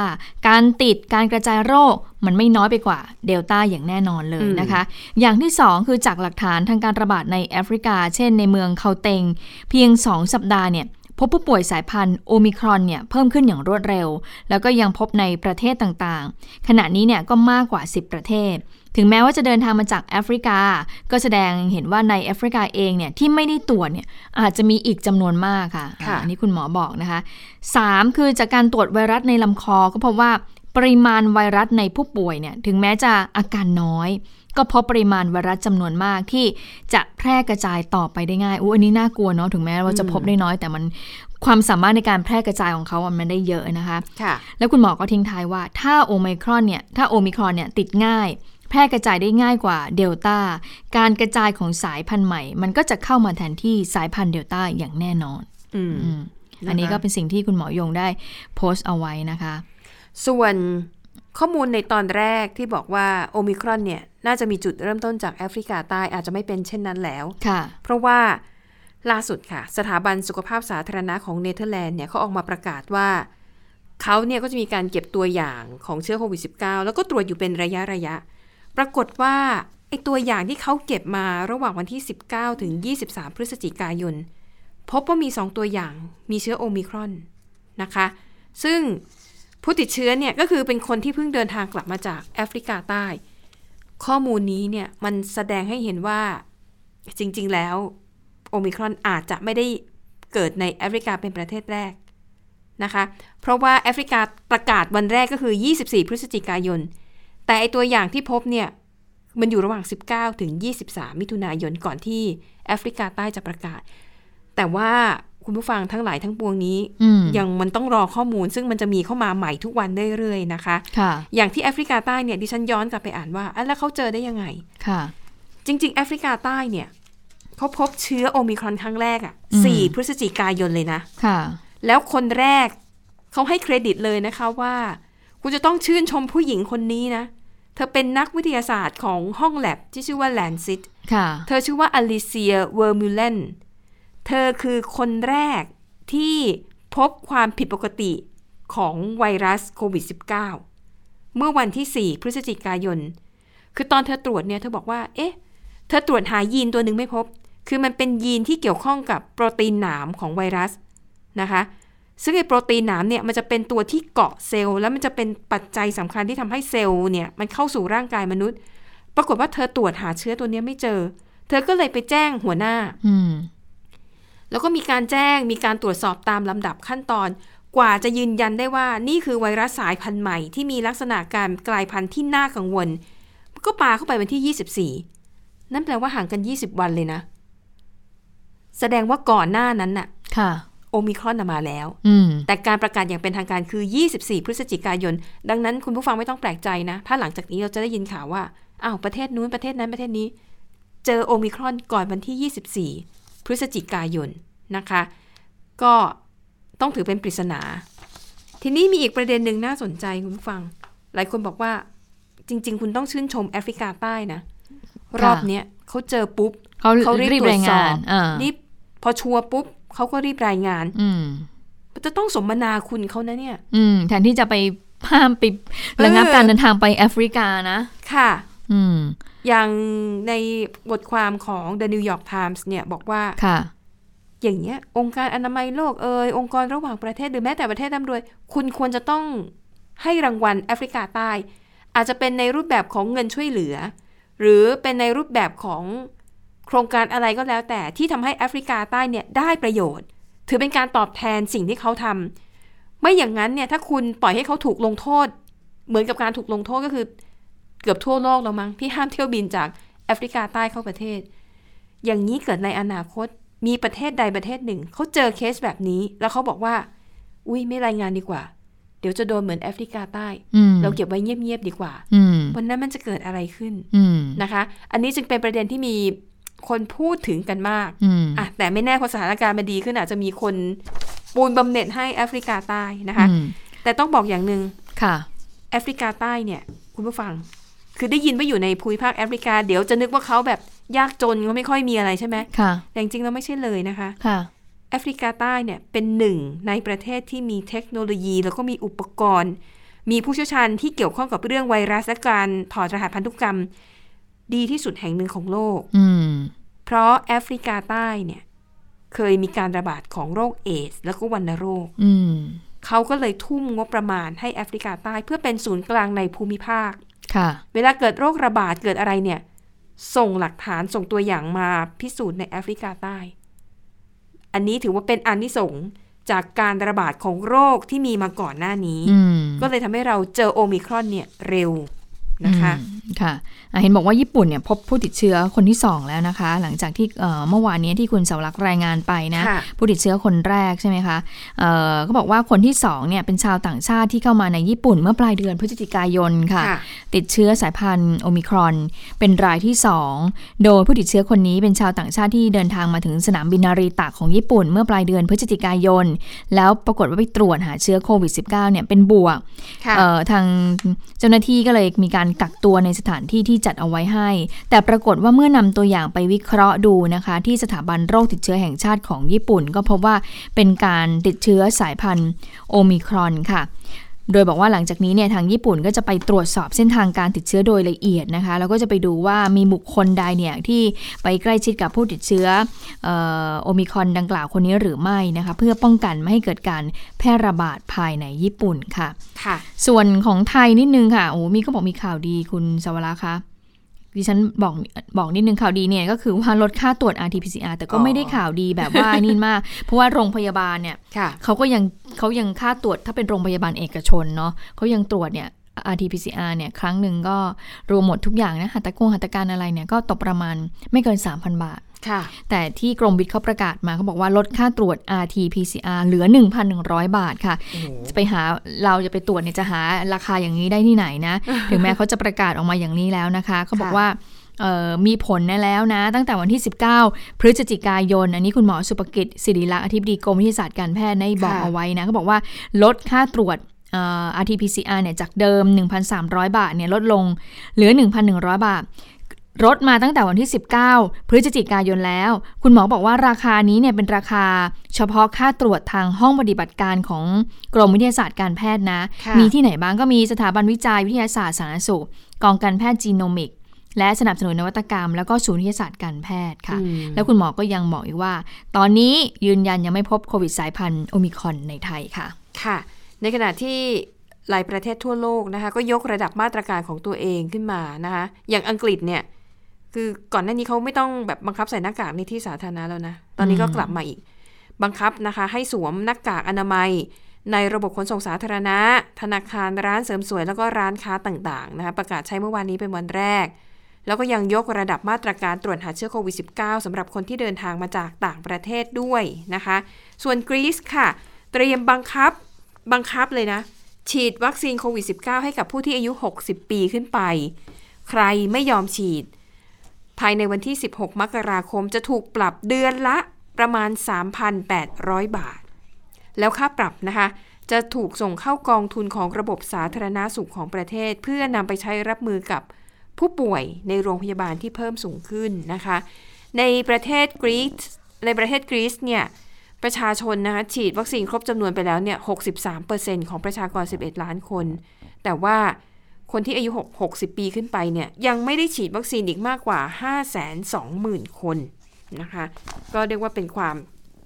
การติดการกระจายโรคมันไม่น้อยไปกว่าเดลต้าอย่างแน่นอนเลยนะคะ อย่างที่ 2 คือจากหลักฐานทางการระบาดในแอฟริกา เช่นในเมืองเคาเตงเพียง2 สัปดาห์เนี่ยพบผู้ป่วยสายพันธุ์โอมิครอนเนี่ยเพิ่มขึ้นอย่างรวดเร็ว แล้วก็ยังพบในประเทศต่างๆ ขณะนี้เนี่ยก็มากกว่า 10 ประเทศ ถึงแม้ว่าจะเดินทางมาจากแอฟริกา ก็แสดงเห็นว่าในแอฟริกาเองเนี่ยที่ไม่ได้ตรวจเนี่ยอาจจะมีอีกจำนวนมากค่ะอันนี้คุณหมอบอกนะคะ 3 คือจากการตรวจไวรัสในลำคอก็พบว่าปริมาณไวรัสในผู้ป่วยเนี่ยถึงแม้จะอาการน้อย ก็พบปริมาณไวรัสจำนวนมากที่จะแพร่กระจายต่อไปได้ง่ายอู้อันนี้น่ากลัวเนาะถึงแม้ว่าจะพบได้น้อยแต่มันความสามารถในการแพร่กระจายของเขามันได้เยอะนะคะค่ะแล้วคุณหมอก็ทิ้งท้ายว่า ถ้าโอไมครอนเนี่ยถ้าโอมิครอนเนี่ยติดง่าย แพร่กระจายได้ง่ายกว่าเดลต้าการกระจายของสายพันธุ์ใหม่ มันก็จะเข้ามาแทนที่สายพันธุ์เดลต้าอย่างแน่นอนอืมอันนี้ก็เป็นสิ่งที่คุณหมอยงได้โพสต์เอาไว้นะคะ ส่วน ข้อมูลในตอนแรกที่บอกว่าโอมิครอนเนี่ยน่าจะมีจุดเริ่มต้นจากแอฟริกาใต้อาจจะไม่เป็นเช่นนั้นแล้วเพราะว่าล่าสุดค่ะ สถาบันสุขภาพสาธารณะของเนเธอร์แลนด์เนี่ยเขาออกมาประกาศว่าเขาเนี่ยก็จะมีการเก็บตัวอย่างของเชื้อโควิด -19 แล้วก็ตรวจอยู่เป็นระยะระยะ ปรากฏว่าไอตัวอย่างที่เขาเก็บมาระหว่างวันที่ 19 ถึง 23 พฤศจิกายน พบว่ามี 2 ตัวอย่างมีเชื้อโอมิครอนนะคะ ซึ่ง ผู้ติดเชื้อเนี่ยก็คือเป็นคนที่เพิ่งเดินทางกลับมาจากแอฟริกาใต้ ข้อมูลนี้เนี่ยมันแสดงให้เห็นว่าจริง ๆ แล้วโอมิครอนอาจจะไม่ได้เกิดในแอฟริกาเป็นประเทศแรกนะคะ เพราะว่าแอฟริกาประกาศวันแรกก็คือ 24 พฤศจิกายน แต่ไอตัวอย่างที่พบเนี่ยมันอยู่ระหว่าง 19 ถึง 23 มิถุนายนก่อนที่แอฟริกาใต้จะประกาศ แต่ว่า คุณผู้ฟังทั้งหลายทั้งปวงนี้ยังมันต้องรอข้อมูล ซึ่งมันจะมีเข้ามาใหม่ทุกวันเรื่อยๆนะคะค่ะอย่างที่แอฟริกาใต้เนี่ยดิฉันย้อนกลับไปอ่านว่าแล้วเขาเจอได้ยังไงค่ะ จริง ๆ แอฟริกาใต้เนี่ยเขาพบเชื้อโอมิครอนครั้งแรกอะ่ะสี่พฤศจิกายนเลยนะคะ แล้วคนแรกเขาให้เครดิตเลยนะคะว่า คุณจะต้องชื่นชมผู้หญิงคนนี้นะเธอเป็นนักวิทยาศาสตร์ของห้องแลบที่ชื่อว่าแลนเซตเธอชื่อว่าอลิเซียเวอร์มูเลน เธอคือคนแรกที่พบความผิดปกติของไวรัสโควิด -19 เมื่อวันที่ 4 พฤศจิกายน คือตอนเธอตรวจเนี่ยเธอบอกว่า เอ๊ะ เธอตรวจหายีนตัวหนึ่งไม่พบ คือมันเป็นยีนที่เกี่ยวข้องกับโปรตีนหนามของไวรัสนะคะ ซึ่งไอโปรตีนหนามเนี่ยมันจะเป็นตัวที่เกาะเซลล์แล้วมันจะเป็นปัจจัยสำคัญที่ทำให้เซลล์เนี่ยมันเข้าสู่ร่างกายมนุษย์ ปรากฏว่าเธอตรวจหาเชื้อตัวนี้ไม่เจอ เธอก็เลยไปแจ้งหัวหน้า แล้วก็มีการแจ้งมีการตรวจสอบตามลำดับขั้นตอน กว่าจะยืนยันได้ว่านี่คือไวรัสสายพันธุ์ใหม่ที่มีลักษณะการกลายพันธุ์ที่น่ากังวล ก็ปาเข้าไปวันที่ 24 นั่นแปลว่าห่างกัน 20 วันเลยนะ แสดงว่าก่อนหน้านั้นน่ะ ค่ะโอมิครอนมาแล้ว แต่การประกาศอย่างเป็นทางการคือ 24 พฤศจิกายน ดังนั้นคุณผู้ฟังไม่ต้องแปลกใจนะ ถ้าหลังจากนี้เราจะได้ยินข่าวว่า อ้าว ประเทศนู้น ประเทศนั้น ประเทศนี้ เจอโอมิครอนก่อนวันที่ 24 พฤศจิกายนนะคะ ก็ต้องถือเป็นปริศนา ทีนี้มีอีกประเด็นหนึ่งน่าสนใจคุณผู้ฟัง หลายคนบอกว่าจริง ๆ คุณต้องชื่นชมแอฟริกาใต้นะ รอบเนี้ยเขาเจอปุ๊บเขารีบรายงานรีบพอชัวร์ปุ๊บเขาก็รีบรายงาน อืมจะต้องสมนาคุณเขานะเนี่ย อืม แทนที่จะไปห้ามปิดระงับการเดินทางไปแอฟริกานะ ค่ะ อืม อย่างในบทความของ The New York Times เนี่ยบอกว่าค่ะ อย่างเงี้ย องค์การอนามัยโลกเอ่ยองค์กรระหว่างประเทศหรือแม้แต่ประเทศร่ำรวย คุณควรจะต้องให้รางวัลแอฟริกาใต้ อาจจะเป็นในรูปแบบของเงินช่วยเหลือ หรือเป็นในรูปแบบของโครงการอะไรก็แล้วแต่ที่ทำให้แอฟริกาใต้เนี่ยได้ประโยชน์ ถือเป็นการตอบแทนสิ่งที่เขาทำไม่อย่างนั้นเนี่ยถ้าคุณปล่อยให้เขาถูกลงโทษ เหมือนกับการถูกลงโทษก็คือ เกือบทั่วโลกแล้วมั้งพี่ห้ามเที่ยวบินจากแอฟริกาใต้เข้าประเทศ อย่างนี้เกิดในอนาคตมีประเทศใดประเทศหนึ่งเขาเจอเคสแบบนี้ แล้วเขาบอกว่า อุ้ยไม่รายงานดีกว่า เดี๋ยวจะโดนเหมือนแอฟริกาใต้ เราเก็บไว้เงียบๆดีกว่าวันนั้นมันจะเกิดอะไรขึ้นนะคะ อันนี้จึงเป็นประเด็นที่มีคนพูดถึงกันมากอะแต่ไม่แน่พอสถานการณ์มันดีขึ้นอาจจะมีคนปูนบำเหน็จให้แอฟริกาใต้นะคะ แต่ต้องบอกอย่างหนึ่งค่ะแอฟริกาใต้เนี่ย คุณผู้ฟัง คือได้ยินว่าอยู่ในภูมิภาคแอฟริกา เดี๋ยวจะนึกว่าเขาแบบยากจนเขาไม่ค่อยมีอะไรใช่ไหมค่ะแต่จริงๆเราไม่ใช่เลยนะคะค่ะแอฟริกาใต้เนี่ยเป็นหนึ่งในประเทศที่มีเทคโนโลยี แล้วก็มีอุปกรณ์ มีผู้เชี่ยวชาญที่เกี่ยวข้องกับเรื่องไวรัสและการถอดรหัสพันธุกรรม ดีที่สุดแห่งหนึ่งของโลก อืเพราะแอฟริกาใต้เนี่ยเคยมีการระบาดของโรคเอส แล้วก็วัณโรคเขาก็เลยทุ่มงบประมาณให้แอฟริกาใต้เพื่อเป็นศูนย์กลางในภูมิภาคค่ะ เวลาเกิดโรคระบาดเกิดอะไรเนี่ย ส่งหลักฐานส่งตัวอย่างมาพิสูจน์ในแอฟริกาใต้ อันนี้ถือว่าเป็นอันที่ส่งจากการระบาดของโรคที่มีมาก่อนหน้านี้ ก็เลยทำให้เราเจอโอมิครอนเนี่ยเร็ว นะคะค่ะเห็นบอกว่าญี่ปุ่นเนี่ยพบผู้ติดเชื้อคนที่ 2 แล้วนะคะ หลังจากที่เมื่อวานนี้ที่คุณเสารักรายงานไปนะผู้ติดเชื้อคนแรกใช่ไหมคะเขาบอกว่าคนที่2เนี่ยเป็นชาวต่างชาติที่เข้ามาในญี่ปุ่นเมื่อปลายเดือนพฤศจิกายนค่ะ ติดเชื้อสายพันธุ์โอมิครอน เป็นรายที่ 2 โดยผู้ติดเชื้อคนนี้เป็นชาวต่างชาติที่เดินทางมาถึงสนามบินนารีตะของญี่ปุ่น เมื่อปลายเดือนพฤศจิกายน แล้วปรากฏว่าไปตรวจหาเชื้อโควิด -19 เนี่ยเป็นบวกทางเจ้าหน้าที่ก็เลยมีการกักตัวในสถานที่ที่จัดเอาไว้ให้ แต่ปรากฏว่าเมื่อนำตัวอย่างไปวิเคราะห์ดูนะคะ ที่สถาบันโรคติดเชื้อแห่งชาติของญี่ปุ่น ก็พบว่าเป็นการติดเชื้อสายพันธุ์โอมิครอนค่ะ โดยบอกว่าหลังจากนี้เนี่ยทางญี่ปุ่นก็จะไปตรวจสอบเส้นทางการติดเชื้อโดยละเอียดนะคะแล้วก็จะไปดูว่ามีบุคคลใดเนี่ยที่ไปใกล้ชิดกับผู้ติดเชื้อโอมิคอนดังกล่าวคนนี้หรือไม่นะคะเพื่อป้องกันไม่ให้เกิดการแพร่ระบาดภายในญี่ปุ่นค่ะค่ะ ส่วนของไทยนิดนึงค่ะโอ้มีก็บอกมีข่าวดีคุณสวราคะ ดิฉันบอกบอกนิดนึงข่าวดีเนี่ยก็คือว่าลดค่าตรวจ RT-PCR แต่ก็ไม่ได้ข่าวดีแบบว่านี่มาก เพราะว่าโรงพยาบาลเนี่ยเขาก็ยังเขายังค่าตรวจถ้าเป็นโรงพยาบาลเอกชนเนาะเขายังตรวจเนี่ย RT-PCR เนี่ยครั้งหนึ่งก็รวมหมดทุกอย่างนะหัตถกงหัตถการอะไรเนี่ยก็ตกประมาณไม่เกิน 3,000 บาทแต่ที่กรมวิทย์เขาประกาศมาเขาบอกว่าลดค่าตรวจ RT-PCR เหลือ 1,100 บาทค่ะ จะไปหาเราจะไปตรวจเนี่ยจะหาราคาอย่างนี้ได้ที่ไหนนะ ถึงแม้เขาจะประกาศออกมาอย่างนี้แล้วนะคะเขาบอกว่ามีผลแล้วนะ ตั้งแต่วันที่ 19 พฤศจิกายน อันนี้คุณหมอสุภกิจสิริลักษ์อธิบดีกรมวิทยาศาสตร์การแพทย์ได้บอกเอาไว้นะเขาบอกว่าลดค่าตรวจ RT-PCR เนี่ยจากเดิม 1,300 บาทเนี่ยลดลงเหลือ 1,100 บาทลดมาตั้งแต่วันที่ 19 พฤศจิกายนแล้ว คุณหมอบอกว่าราคานี้เนี่ยเป็นราคาเฉพาะค่าตรวจทางห้องปฏิบัติการของกรมวิทยาศาสตร์การแพทย์นะ มีที่ไหนบ้างก็มีสถาบันวิจัยวิทยาศาสตร์สาธารณสุข กองการแพทย์จีโนมิก และสนับสนุนนวัตกรรม แล้วก็ศูนย์วิทยาศาสตร์การแพทย์ค่ะ แล้วคุณหมอก็ยังบอกอีกว่า ตอนนี้ยืนยันยังไม่พบโควิดสายพันธุ์โอมิคอนในไทยค่ะ ค่ะ ในขณะที่หลายประเทศทั่วโลกนะคะก็ยกระดับมาตรการของตัวเองขึ้นมานะคะอย่างอังกฤษเนี่ยคือก่อนหน้านี้เขาไม่ต้องแบบบังคับใส่หน้ากากในที่สาธารณะแล้วนะ ตอนนี้ก็กลับมาอีก บังคับนะคะ ให้สวมหน้ากากอนามัย ในระบบขนส่งสาธารณะ ธนาคารร้านเสริมสวย แล้วก็ร้านค้าต่างๆนะคะประกาศใช้เมื่อวานนี้เป็นวันแรก แล้วก็ยังยกระดับมาตรการตรวจหาเชื้อโควิด -19 สำหรับคนที่เดินทางมาจากต่างประเทศด้วยนะคะ ส่วนกรีซค่ะ เตรียมบังคับ บังคับเลยนะ ฉีดวัคซีนโควิด -19 ให้กับผู้ที่อายุ 60 ปีขึ้นไป ใครไม่ยอมฉีด ภายในวันที่ 16 มกราคมจะถูกปรับเดือนละประมาณ 3,800 บาท แล้วค่าปรับนะคะ จะถูกส่งเข้ากองทุนของระบบสาธารณาสุขของประเทศ เพื่อนำไปใช้รับมือกับผู้ป่วยในโรงพยาบาลที่เพิ่มสูงขึ้นนะคะ ในประเทศกรีซในประเทศกรีซเนี่ย ประชาชนนะคะฉีดวัคซีนครบจำนวนไปแล้วเนี่ย63%ของประชากร 11 ล้านคน แต่ว่าคนที่อายุ 60 ปีขึ้นไปเนี่ยยังไม่ได้ฉีดวัคซีนอีกมากกว่า 520,000 คนนะคะ ก็เรียกว่าเป็นความ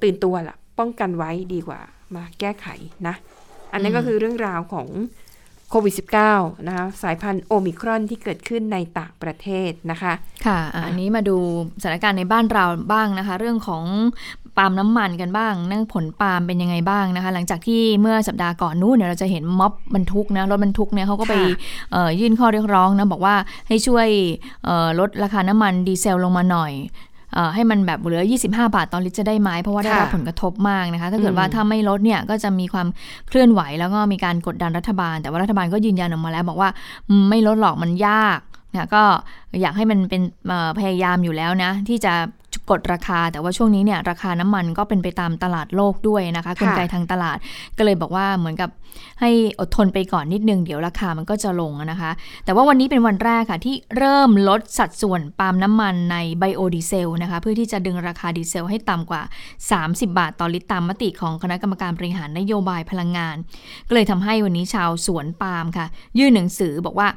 ตื่นตัวละป้องกันไว้ดีกว่ามาแก้ไขนะ อันนี้ก็คือเรื่องราวของโควิด -19 นะคะสายพันธุ์โอมิครอนที่เกิดขึ้นในต่างประเทศนะคะ ค่ะ อันนี้มาดูสถานการณ์ในบ้านเราบ้างนะคะ เรื่องของ ปาล์มน้ำมันกันบ้าง นั่งผลปาล์มเป็นยังไงบ้างนะคะ หลังจากที่เมื่อสัปดาห์ก่อนนู้นเนี่ยเราจะเห็นม็อบบรรทุกนะรถบรรทุกเนี่ยเขาก็ไปยื่นข้อเรียกร้องนะบอกว่าให้ช่วยลดราคาน้ำมันดีเซลลงมาหน่อยให้มันแบบเหลือ 25 บาทต่อลิตรจะได้ไหมเพราะว่าได้รับผลกระทบมากนะคะ ถ้าเกิดว่าถ้าไม่ลดเนี่ยก็จะมีความเคลื่อนไหวแล้วก็มีการกดดันรัฐบาล แต่ว่ารัฐบาลก็ยืนยันออกมาแล้ว บอกว่าไม่ลดหรอกมันยากนะก็อยากให้มันเป็นพยายามอยู่แล้วนะ ที่จะ กดราคา แต่ว่าช่วงนี้เนี่ยราคาน้ำมันก็เป็นไปตามตลาดโลกด้วยนะคะกลไกทางตลาดก็เลยบอกว่าเหมือนกับให้อดทนไปก่อนนิดนึงเดี๋ยวราคามันก็จะลงนะคะ แต่ว่าวันนี้เป็นวันแรกค่ะที่เริ่มลดสัดส่วนปาล์มน้ำมันในไบโอดีเซลนะคะเพื่อที่จะดึงราคาดีเซลให้ต่ำกว่า 30 บาทต่อลิตรตามมติของคณะกรรมการบริหารนโยบายพลังงาน ก็เลยทำให้วันนี้ชาวสวนปาล์มค่ะ ยื่นหนังสือบอกว่า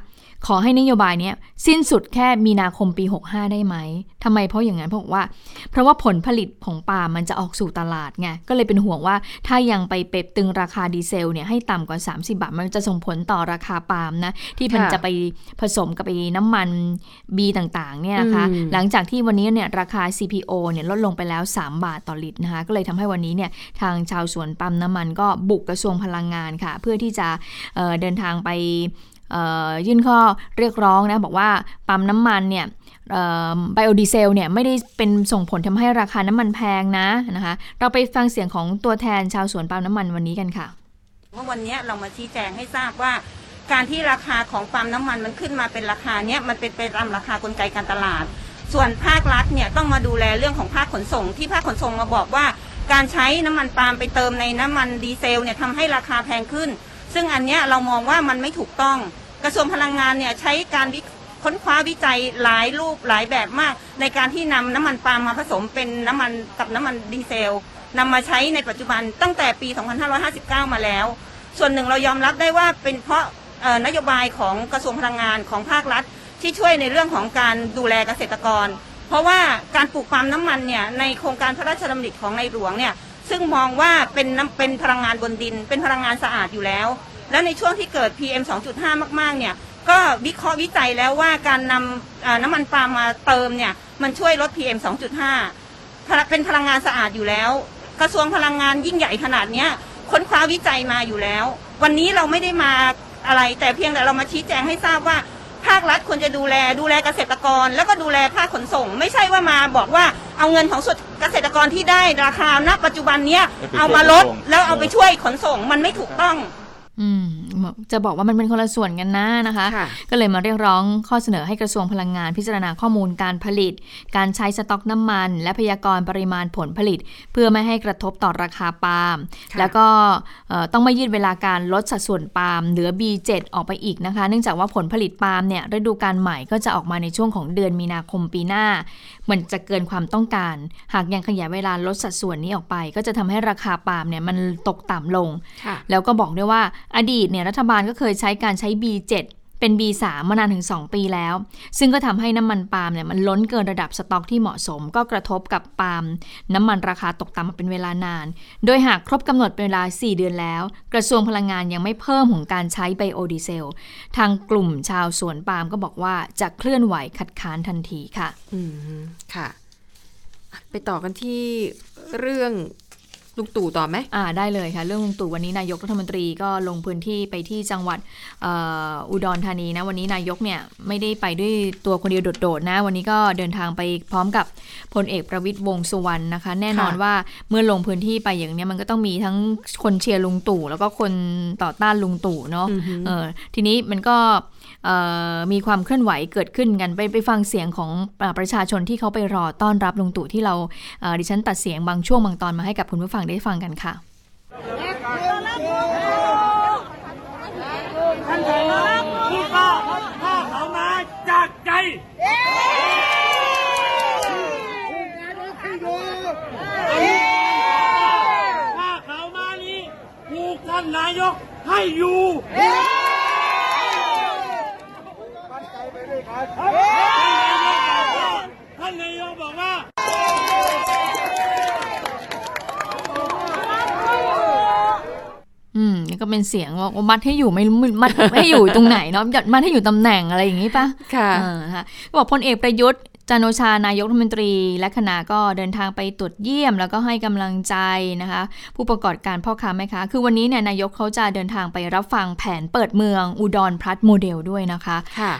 ขอให้นโยบายนี้สิ้นสุดแค่มีนาคมปี 65 ได้ไหมทำไมเพราะอย่างนั้นเพราะว่า เพราะว่าผลผลิตของปาล์มมันจะออกสู่ตลาดไงก็เลยเป็นห่วงว่าถ้ายังไปเปบตึงราคาดีเซลเนี่ยให้ต่ำกว่า 30 บาท มันจะส่งผลต่อราคาปาล์มนะที่มันจะไปผสมกับไปน้ำมันบีต่างๆเนี่ยนะคะหลังจากที่วันนี้เนี่ยราคา CPO เนี่ยลดลงไปแล้ว 3 บาทต่อลิตรนะคะก็เลยทำให้วันนี้เนี่ยทางชาวสวนปั๊มน้ำมันก็บุกกระทรวงพลังงานค่ะ เพื่อที่จะเเดินทางไป ยื่นข้อเรียกร้องนะบอกว่าปั๊มน้ำมันเนี่ยไบโอดีเซลเนี่ยไม่ได้เป็นส่งผลทำให้ราคาน้ำมันแพงนะนะคะเราไปฟังเสียงของตัวแทนชาวสวนปั๊มน้ำมันวันนี้กันค่ะเมื่อวันนี้เรามาชี้แจงให้ทราบว่า การที่ราคาของปั๊มน้ำมันมันขึ้นมาเป็นราคาเนี้ยมันเป็นไปตามราคากลไกการตลาด ส่วนภาครัฐเนี่ยต้องมาดูแลเรื่องของภาคขนส่ง ที่ภาคขนส่งมาบอกว่า การใช้น้ำมันปาล์มไปเติมในน้ำมันดีเซลเนี่ยทำให้ราคาแพงขึ้น ซึ่งอันเนี้ยเรามองว่ามันไม่ถูกต้อง กระทรวงพลังงานเนี่ยใช้การค้นคว้าวิจัยหลายรูปหลายแบบมาก ในการที่นำน้ำมันปาล์มมาผสมเป็นน้ำมันกับน้ำมันดีเซลนำมาใช้ในปัจจุบันตั้งแต่ปี 2559 มาแล้ว ส่วนหนึ่งเรายอมรับได้ว่าเป็นเพราะนโยบายของกระทรวงพลังงานของภาครัฐ ที่ช่วยในเรื่องของการดูแลเกษตรกร เพราะว่าการปลูกปาล์มน้ำมันเนี่ยในโครงการพระราชดำริของในหลวงเนี่ย ซึ่งมองว่าเป็นเป็นพลังงานบนดิน เป็นพลังงานสะอาดอยู่แล้ว แล้วในช่วงที่เกิด PM 2.5 มากๆเนี่ยก็วิเคราะห์วิจัยแล้วว่าการนำน้ำมันปาล์มมาเติมเนี่ยมันช่วยลด PM 2.5 เป็นพลังงานสะอาดอยู่แล้ว กระทรวงพลังงานยิ่งใหญ่ขนาดนี้ค้นคว้าวิจัยมาอยู่แล้ว วันนี้เราไม่ได้มาอะไรแต่เพียงแต่เรามาชี้แจงให้ทราบว่า ภาครัฐควรจะดูแลดูแลเกษตรกร แล้วก็ดูแลภาคขนส่ง ไม่ใช่ว่ามาบอกว่าเอาเงินของส่วนเกษตรกรที่ได้ราคาณปัจจุบันนี้เอามาลดแล้วเอาไปช่วยขนส่งมันไม่ถูกต้อง อืม จะบอกว่ามันเป็นคนละส่วนกันนะนะคะ ก็เลยมาเรียกร้องข้อเสนอให้กระทรวงพลังงานพิจารณาข้อมูลการผลิต การใช้สต็อกน้ำมัน และพยากรณ์ปริมาณผลผลิต เพื่อไม่ให้กระทบต่อราคาปาล์มแล้วก็ต้องไม่ยืดเวลาการลดสัดส่วนปาล์มเหลือ B7 ออกไปอีกนะคะ เนื่องจากว่าผลผลิตปาล์มเนี่ยฤดูการใหม่ก็จะออกมาในช่วงของเดือนมีนาคมปีหน้า มันจะเกินความต้องการ หากยังขยายเวลาลดสัดส่วนนี้ออกไป ก็จะทำให้ราคาปาล์มเนี่ยมันตกต่ำลง แล้วก็บอกด้วยว่าอดีตเนี่ยรัฐบาลก็เคยใช้การใช้ B7 เป็น B3 มานานถึง 2 ปีแล้ว ซึ่งก็ทำให้น้ำมันปาล์มเนี่ยมันล้นเกินระดับสต็อกที่เหมาะสม ก็กระทบกับปาล์มน้ำมันราคาตกต่ำมาเป็นเวลานาน โดยหากครบกำหนดเวลา 4 เดือนแล้ว กระทรวงพลังงานยังไม่เพิ่มของการใช้ไบโอดีเซล ทางกลุ่มชาวสวนปาล์มก็บอกว่าจะเคลื่อนไหวคัดค้านทันทีค่ะ อืมค่ะ ไปต่อกันที่เรื่อง ลุงตู่ต่อไหมอ่าได้เลยค่ะ เรื่องลุงตู่วันนี้นายกรัฐมนตรีก็ลงพื้นที่ไปที่จังหวัดอุดรธานีนะวันนี้นายกเนี่ยไม่ได้ไปด้วยตัวคนเดียวโดดๆนะ วันนี้ก็เดินทางไปพร้อมกับพลเอกประวิตยวงสุวรรณนะคะ แน่นอนว่าเมื่อลงพื้นที่ไปอย่างนี้มันก็ต้องมีทั้งคนเชียร์ลุงตู่แล้วก็คนต่อต้านลุงตู่เนาะเออทีนี้มันก็ มีความเคลื่อนไหวเกิดขึ้นกันไปไปฟังเสียงของประชาชนที่เขาไปรอต้อนรับลุงตู่ที่เราดิฉันตัดเสียงบางช่วงบางตอนมาให้กับคุณผู้ฟังได้ฟังกันค่ะท่านผู้ที่ก็ถ้าเขามาจากใจถ้าเขามานี้ผูกท่านนายกให้อยู่ ท่านนายกบอกว่าอืมก็เป็นเสียงว่ามัดให้อยู่ไม่มัดให้อยู่ตรงไหนเนาะมัดให้อยู่ตำแหน่งอะไรอย่างนี้ปะค่ะบอกพลเอกประยุทธ์ จันโอชานายกรัฐมนตรี และคณะก็เดินทางไปตรวจเยี่ยม แล้วก็ให้กำลังใจนะคะ ผู้ประกอบการพ่อค้าแม่ค้าคือวันนี้เนี่ยนายกเขาจะเดินทางไปรับฟังแผนเปิดเมืองอุดร Plus Model ด้วยนะคะค่ะ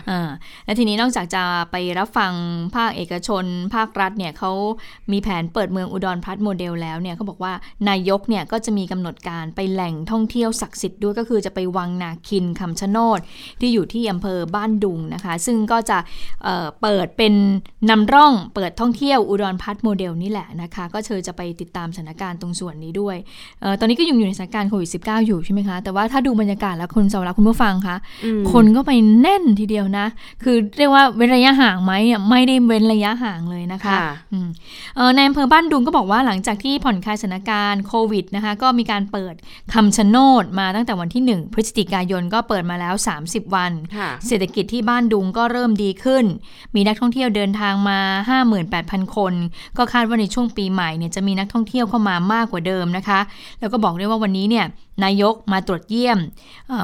และทีนี้นอกจากจะไปรับฟังภาคเอกชน ภาครัฐเนี่ยเขามีแผนเปิดเมืองอุดร Plus Model แล้วเนี่ยเขาบอกว่านายกเนี่ยก็จะมีกำหนดการไปแหล่งท่องเที่ยวศักดิ์สิทธิ์ด้วยก็คือจะไปวังนาคินคำชะโนดที่อยู่ที่อำเภอบ้านดุงนะคะ ซึ่งก็จะเเปิดเป็นนำร่องเปิดท่องเที่ยวอุดรพัฒน์โมเดลนี่แหละนะคะ ก็เชิญจะไปติดตามสถานการณ์ตรงส่วนนี้ด้วยออตอนนี้ก็ยังอยู่ในสถานการณ์โควิด -19 อยู่ใช่ไหมคะ แต่ว่าถ้าดูบรรยากาศแล้วคุณสาวรักคุณผู้ฟังคะ คนก็ไปแน่นทีเดียวนะ คือเรียกว่าเว้นระยะห่างไหมไม่ได้เว้นระยะห่างเลยนะคะในอำเภอบ้านดุงก็บอกว่าหลังจากที่ผ่อนคลายสถานการณ์โควิดนะคะก็มีการเปิดคำชะโนดมาตั้งแต่วันที่ 1 พฤศจิกายนก็เปิดมาแล้ว 30 วัน เศรษฐกิจที่บ้านดุงก็เริ่มดีขึ้น มีนักท่องเที่ยวเดินทางมา 58,000 คน ก็คาดว่าในช่วงปีใหม่เนี่ยจะมีนักท่องเที่ยวเข้ามามากกว่าเดิมนะคะ แล้วก็บอกได้ว่าวันนี้เนี่ยนายกมาตรวจเยี่ยม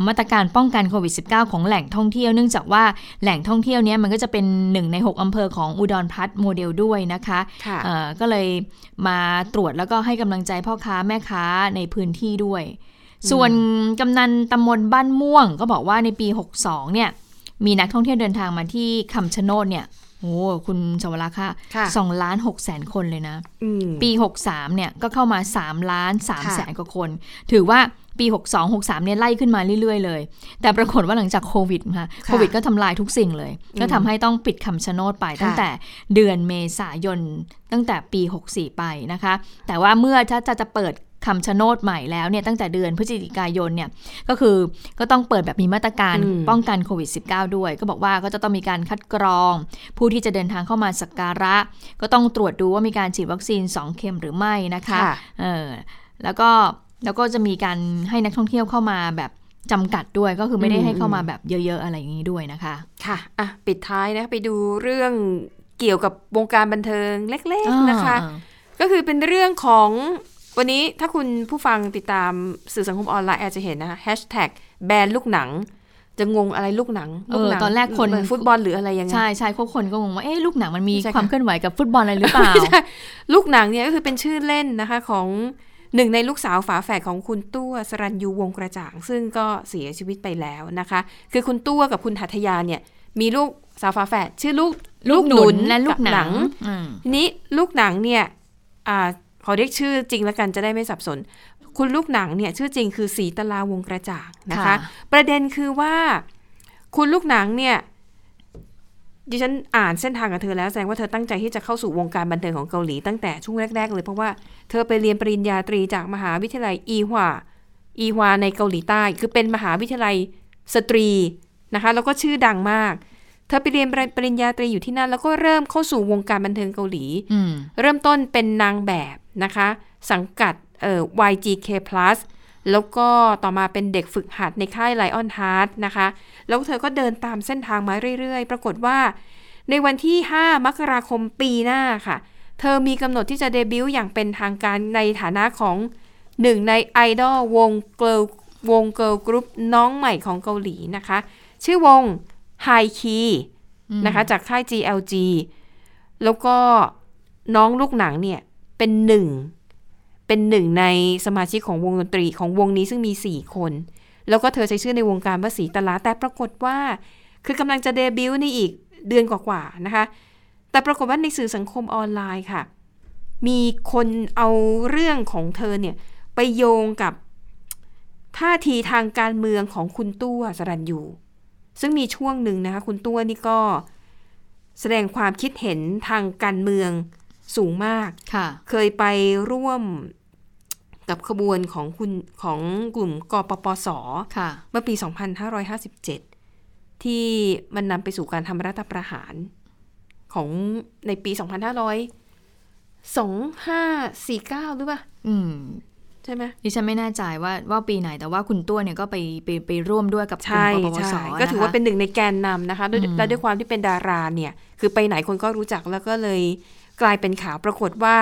มาตรการป้องกันโควิด -19 ของแหล่งท่องเที่ยวเนื่องจากว่าแหล่งท่องเที่ยวนี้มันก็จะเป็นหนึ่งใน 6 อำเภอของอุดรพัฒน์โมเดลด้วยนะคะคะก็เลยมาตรวจแล้วก็ให้กำลังใจพ่อค้าแม่ค้าในพื้นที่ด้วย ส่วนกำนันตำบลบ้านม่วง ก็บอกว่าในปี 62 เนี่ยมีนักท่องเที่ยวเดินทางมาที่คำชะโนดเนี่ย โอ้คุณสวราค่ะสองล้านหกแสนคนเลยนะ ปีหกสามเนี่ยก็เข้ามาสามล้านสามแสนกว่าคน ถือว่าปี 62 63เนี่ยไล่ขึ้นมาเรื่อยๆเลย แต่ปรากฏว่าหลังจากโควิดค่ะโควิดก็ทำลายทุกสิ่งเลย ก็ทำให้ต้องปิดคำชะโนดไปตั้งแต่เดือนเมษายนตั้งแต่ปี 64 ไปนะคะ แต่ว่าเมื่อถ้าจะจะเปิด คำชะโนดใหม่แล้วเนี่ยตั้งแต่เดือนพฤศจิกายนเนี่ยก็คือก็ต้องเปิดแบบมีมาตรการป้องกันโควิด -19 ด้วย ก็บอกว่าก็จะต้องมีการคัดกรอง ผู้ที่จะเดินทางเข้ามาสักการะ ก็ต้องตรวจดูว่ามีการฉีดวัคซีน 2 เข็มหรือไม่นะคะเออแล้วก็แล้วก็จะมีการให้นักท่องเที่ยวเข้ามาแบบจำกัดด้วยก็คือไม่ได้ให้เข้ามาแบบเยอะ ๆ อะไรอย่างนี้ด้วยนะคะ ค่ะอะปิดท้ายนะไปดูเรื่องเกี่ยวกับวงการบันเทิงเล็ก ๆนะคะ ก็คือเป็นเรื่องของ วันนี้ถ้าคุณผู้ฟังติดตามสื่อสังคมออนไลน์อาจจะเห็นนะคะแฮชแท็กแบนลูกหนัง จะงงอะไรลูกหนังเออตอนแรกคนฟุตบอลหรืออะไรยังไงใช่ใช่คนก็งงว่าเอ๊ะลูกหนังมันมีความเคลื่อนไหวกับฟุตบอลอะไรหรือเปล่าลูกหนังเนี่ยก็คือเป็นชื่อเล่นนะคะของหนึ่งในลูกสาวฝาแฝดของคุณตัวสรัญยูวงกระจ่าง ซึ่งก็เสียชีวิตไปแล้วนะคะ คือคุณตัวกับคุณหัตยาเนี่ย มีลูกสาวฝาแฝดชื่อลูกลูกหนุนและลูกหนังทีนี้ลูกหนังเนี่ย อ่าขอเรียกชื่อจริงแล้วกันจะได้ไม่สับสน คุณลูกหนังเนี่ยชื่อจริงคือสีตลาวงกระจ่างนะคะ ประเด็นคือว่า คุณลูกหนังเนี่ยดิฉันอ่านเส้นทางกับเธอแล้วแสดงว่าเธอตั้งใจที่จะเข้าสู่วงการบันเทิงของเกาหลีตั้งแต่ช่วงแรก ๆ เลยเพราะว่าเธอไปเรียนปริญญาตรีจากมหาวิทยาลัยอีฮวาอีฮวาในเกาหลีใต้ คือเป็นมหาวิทยาลัยสตรีนะคะ แล้วก็ชื่อดังมาก เธอไปเรียนปริญญาตรีอยู่ที่นั่น แล้วก็เริ่มเข้าสู่วงการบันเทิงเกาหลีเริ่มต้นเป็นนางแบบ นะคะ สังกัดเอ่อ YG K Plus แล้วก็ต่อมาเป็นเด็กฝึกหัดในค่าย Lionheart นะคะ แล้วเธอก็เดินตามเส้นทางมาเรื่อยๆ ปรากฏว่า ในวันที่ 5 มกราคมปีหน้าค่ะ เธอมีกำหนดที่จะเดบิวต์อย่างเป็นทางการในฐานะของหนึ่งในไอดอลวง girl วง girl group น้องใหม่ของเกาหลีนะคะ ชื่อวง High Key นะคะ จากค่าย GLG แล้วก็น้องลูกหนังเนี่ย เป็นหนึ่งเป็นหนึ่งในสมาชิกของวงดนตรีของวงนี้ซึ่งมีสี่คน แล้วก็เธอใช้ชื่อในวงการว่าสีตลาแต่ปรากฏว่า คือกำลังจะเดบิวต์ในอีกเดือนกว่าๆนะคะ แต่ปรากฏว่าในสื่อสังคมออนไลน์ค่ะ มีคนเอาเรื่องของเธอเนี่ยไปโยงกับท่าทีทางการเมืองของคุณตัวสรันยูซึ่งมีช่วงหนึ่งนะคะ คุณตัวนี่ก็แสดงความคิดเห็นทางการเมือง สูงมาก เคยไปร่วมกับขบวนของคุณของกลุ่มกปปส เมื่อปี 2557 ที่มันนำไปสู่การทำรัฐประหารของในปี 2500 2549 หรือเปล่าอืมใช่ไหมดิฉันไม่แน่ใจว่าว่าปีไหนแต่ว่าคุณตัวเนี่ยก็ไปไปไปร่วมด้วยกับกลุ่มปปสก็ถือว่าเป็นหนึ่งในแกนนำนะคะและด้วยความที่เป็นดาราเนี่ย คือไปไหนคนก็รู้จักแล้วก็เลย กลายเป็นข่าวปรากฏว่า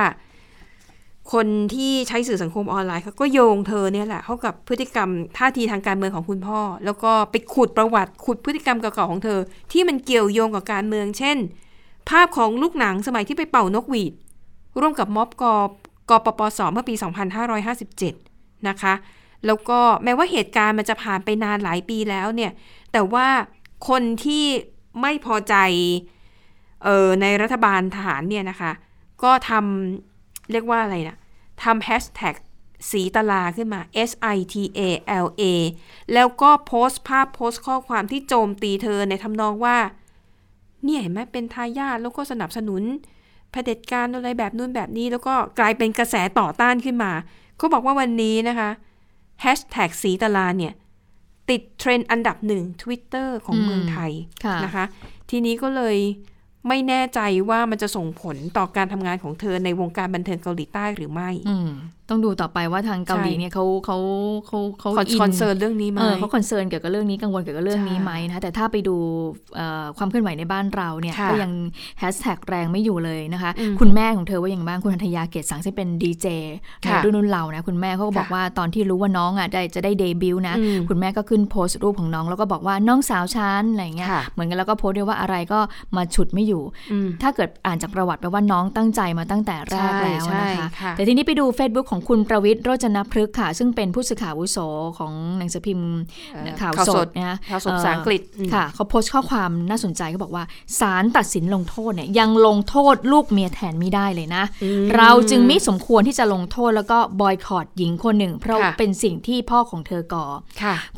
คนที่ใช้สื่อสังคมออนไลน์เขาก็โยงเธอเนี่ยแหละเข้ากับพฤติกรรมท่าทีทางการเมืองของคุณพ่อ แล้วก็ไปขุดประวัติขุดพฤติกรรมเก่าๆของเธอ ที่มันเกี่ยวโยงกับการเมือง เช่น ภาพของลูกหนังสมัยที่ไปเป่านกหวีด ร่วมกับม็อบกกปปสเมื่อปี 2557 นะคะ แล้วก็แม้ว่าเหตุการณ์มันจะผ่านไปนานหลายปีแล้วเนี่ย แต่ว่าคนที่ไม่พอใจ เออในรัฐบาลทหารเนี่ยนะคะ ก็ทำเรียกว่าอะไรนะทำแฮชแท็กสีตลาขึ้นมา S I T A L A แล้วก็โพสต์ภาพโพสต์ข้อความที่โจมตีเธอในทำนองว่า เนี่ยเห็นไหมเป็นทายาทแล้วก็สนับสนุนเผด็จการอะไรแบบนู้นแบบนี้ แล้วก็กลายเป็นกระแสต่อต้านขึ้นมา เขาบอกว่าวันนี้นะคะแฮชแท็กสีตลาเนี่ย ติดเทรนด์อันดับหนึ่ง Twitter ของเมืองไทยนะคะ ทีนี้ก็เลย ไม่แน่ใจว่ามันจะส่งผลต่อการทำงานของเธอในวงการบันเทิงเกาหลีใต้หรือไม่ต้องดูต่อไปว่าทางเกาหลีเนี่ยเขาเขาเขาเขา concern เรื่องนี้ไหมเขา concern เกี่ยวกับเรื่องนี้กังวลเกี่ยวกับเรื่องนี้ไหมนะคะแต่ถ้าไปดูความเคลื่อนไหวในบ้านเราเนี่ยก็ยังแฮชแท็กแรงไม่หยุดเลยนะคะ คุณแม่ของเธอว่าอย่างบ้างคุณธัญญาเกตสังที่เป็นดีเจในรุ่นรุ่นเรานะคุณแม่เขาก็บอกว่าตอนที่รู้ว่าน้องอะได้จะได้เดบิวต์นะคุณแม่ก็ขึ้นโพสต์รูปของน้องแล้วก็บอกว่าน้องสาวฉันอะไรเงี้ยเหมือนกันแล้วก็โพสต์ด้วยว่าอะไรก็มาฉุดไม่อยู่ถ้าเกิดอ่านจากประวัติแปลว่าน้องตั้งใจมาตั้งแต่แรกแล้วนะคะแต่ทีนี้ไปดู Facebook ของคุณประวิทย์โรจนพฤกษ์ค่ะ ซึ่งเป็นผู้สื่อข่าววุโสของหนังสือพิมพ์ข่าวสดนะข่าวสดภาษาอังกฤษค่ะ เขาโพสต์ข้อความน่าสนใจเขาบอกว่าศาลตัดสินลงโทษเนี่ยยังลงโทษลูกเมียแทนไม่ได้เลยนะ เราจึงไม่สมควรที่จะลงโทษแล้วก็บอยคอรดหญิงคนหนึ่ง เพราะเป็นสิ่งที่พ่อของเธอก่อ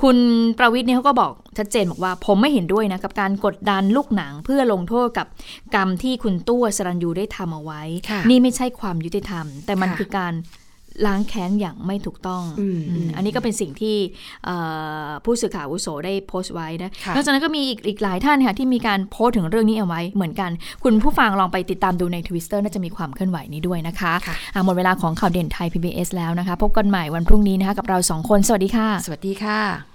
คุณประวิทย์เนี่ยเขาก็บอก ชัดเจนบอกว่าผมไม่เห็นด้วยนะกับการกดดันลูกหนังเพื่อลงโทษกับกรรมที่คุณตู้สรัญยูได้ทำเอาไว้ นี่ไม่ใช่ความยุติธรรม แต่มันคือการล้างแค้นอย่างไม่ถูกต้องอันนี้ก็เป็นสิ่งที่ผู้สื่อข่าวอุโสได้โพสต์ไว้นะนอกจากนั้นก็มีอีกอีกหลายท่านค่ะที่มีการโพสต์ถึงเรื่องนี้เอาไว้เหมือนกัน คุณผู้ฟังลองไปติดตามดูในทวิตเตอร์น่าจะมีความเคลื่อนไหวนี้ด้วยนะคะะหมดเวลาของข่าวเด่นไทย PBS แล้วนะคะ พบกันใหม่วันพรุ่งนี้นะคะกับเราสองคน สวัสดีค่ะ สวัสดีค่ะ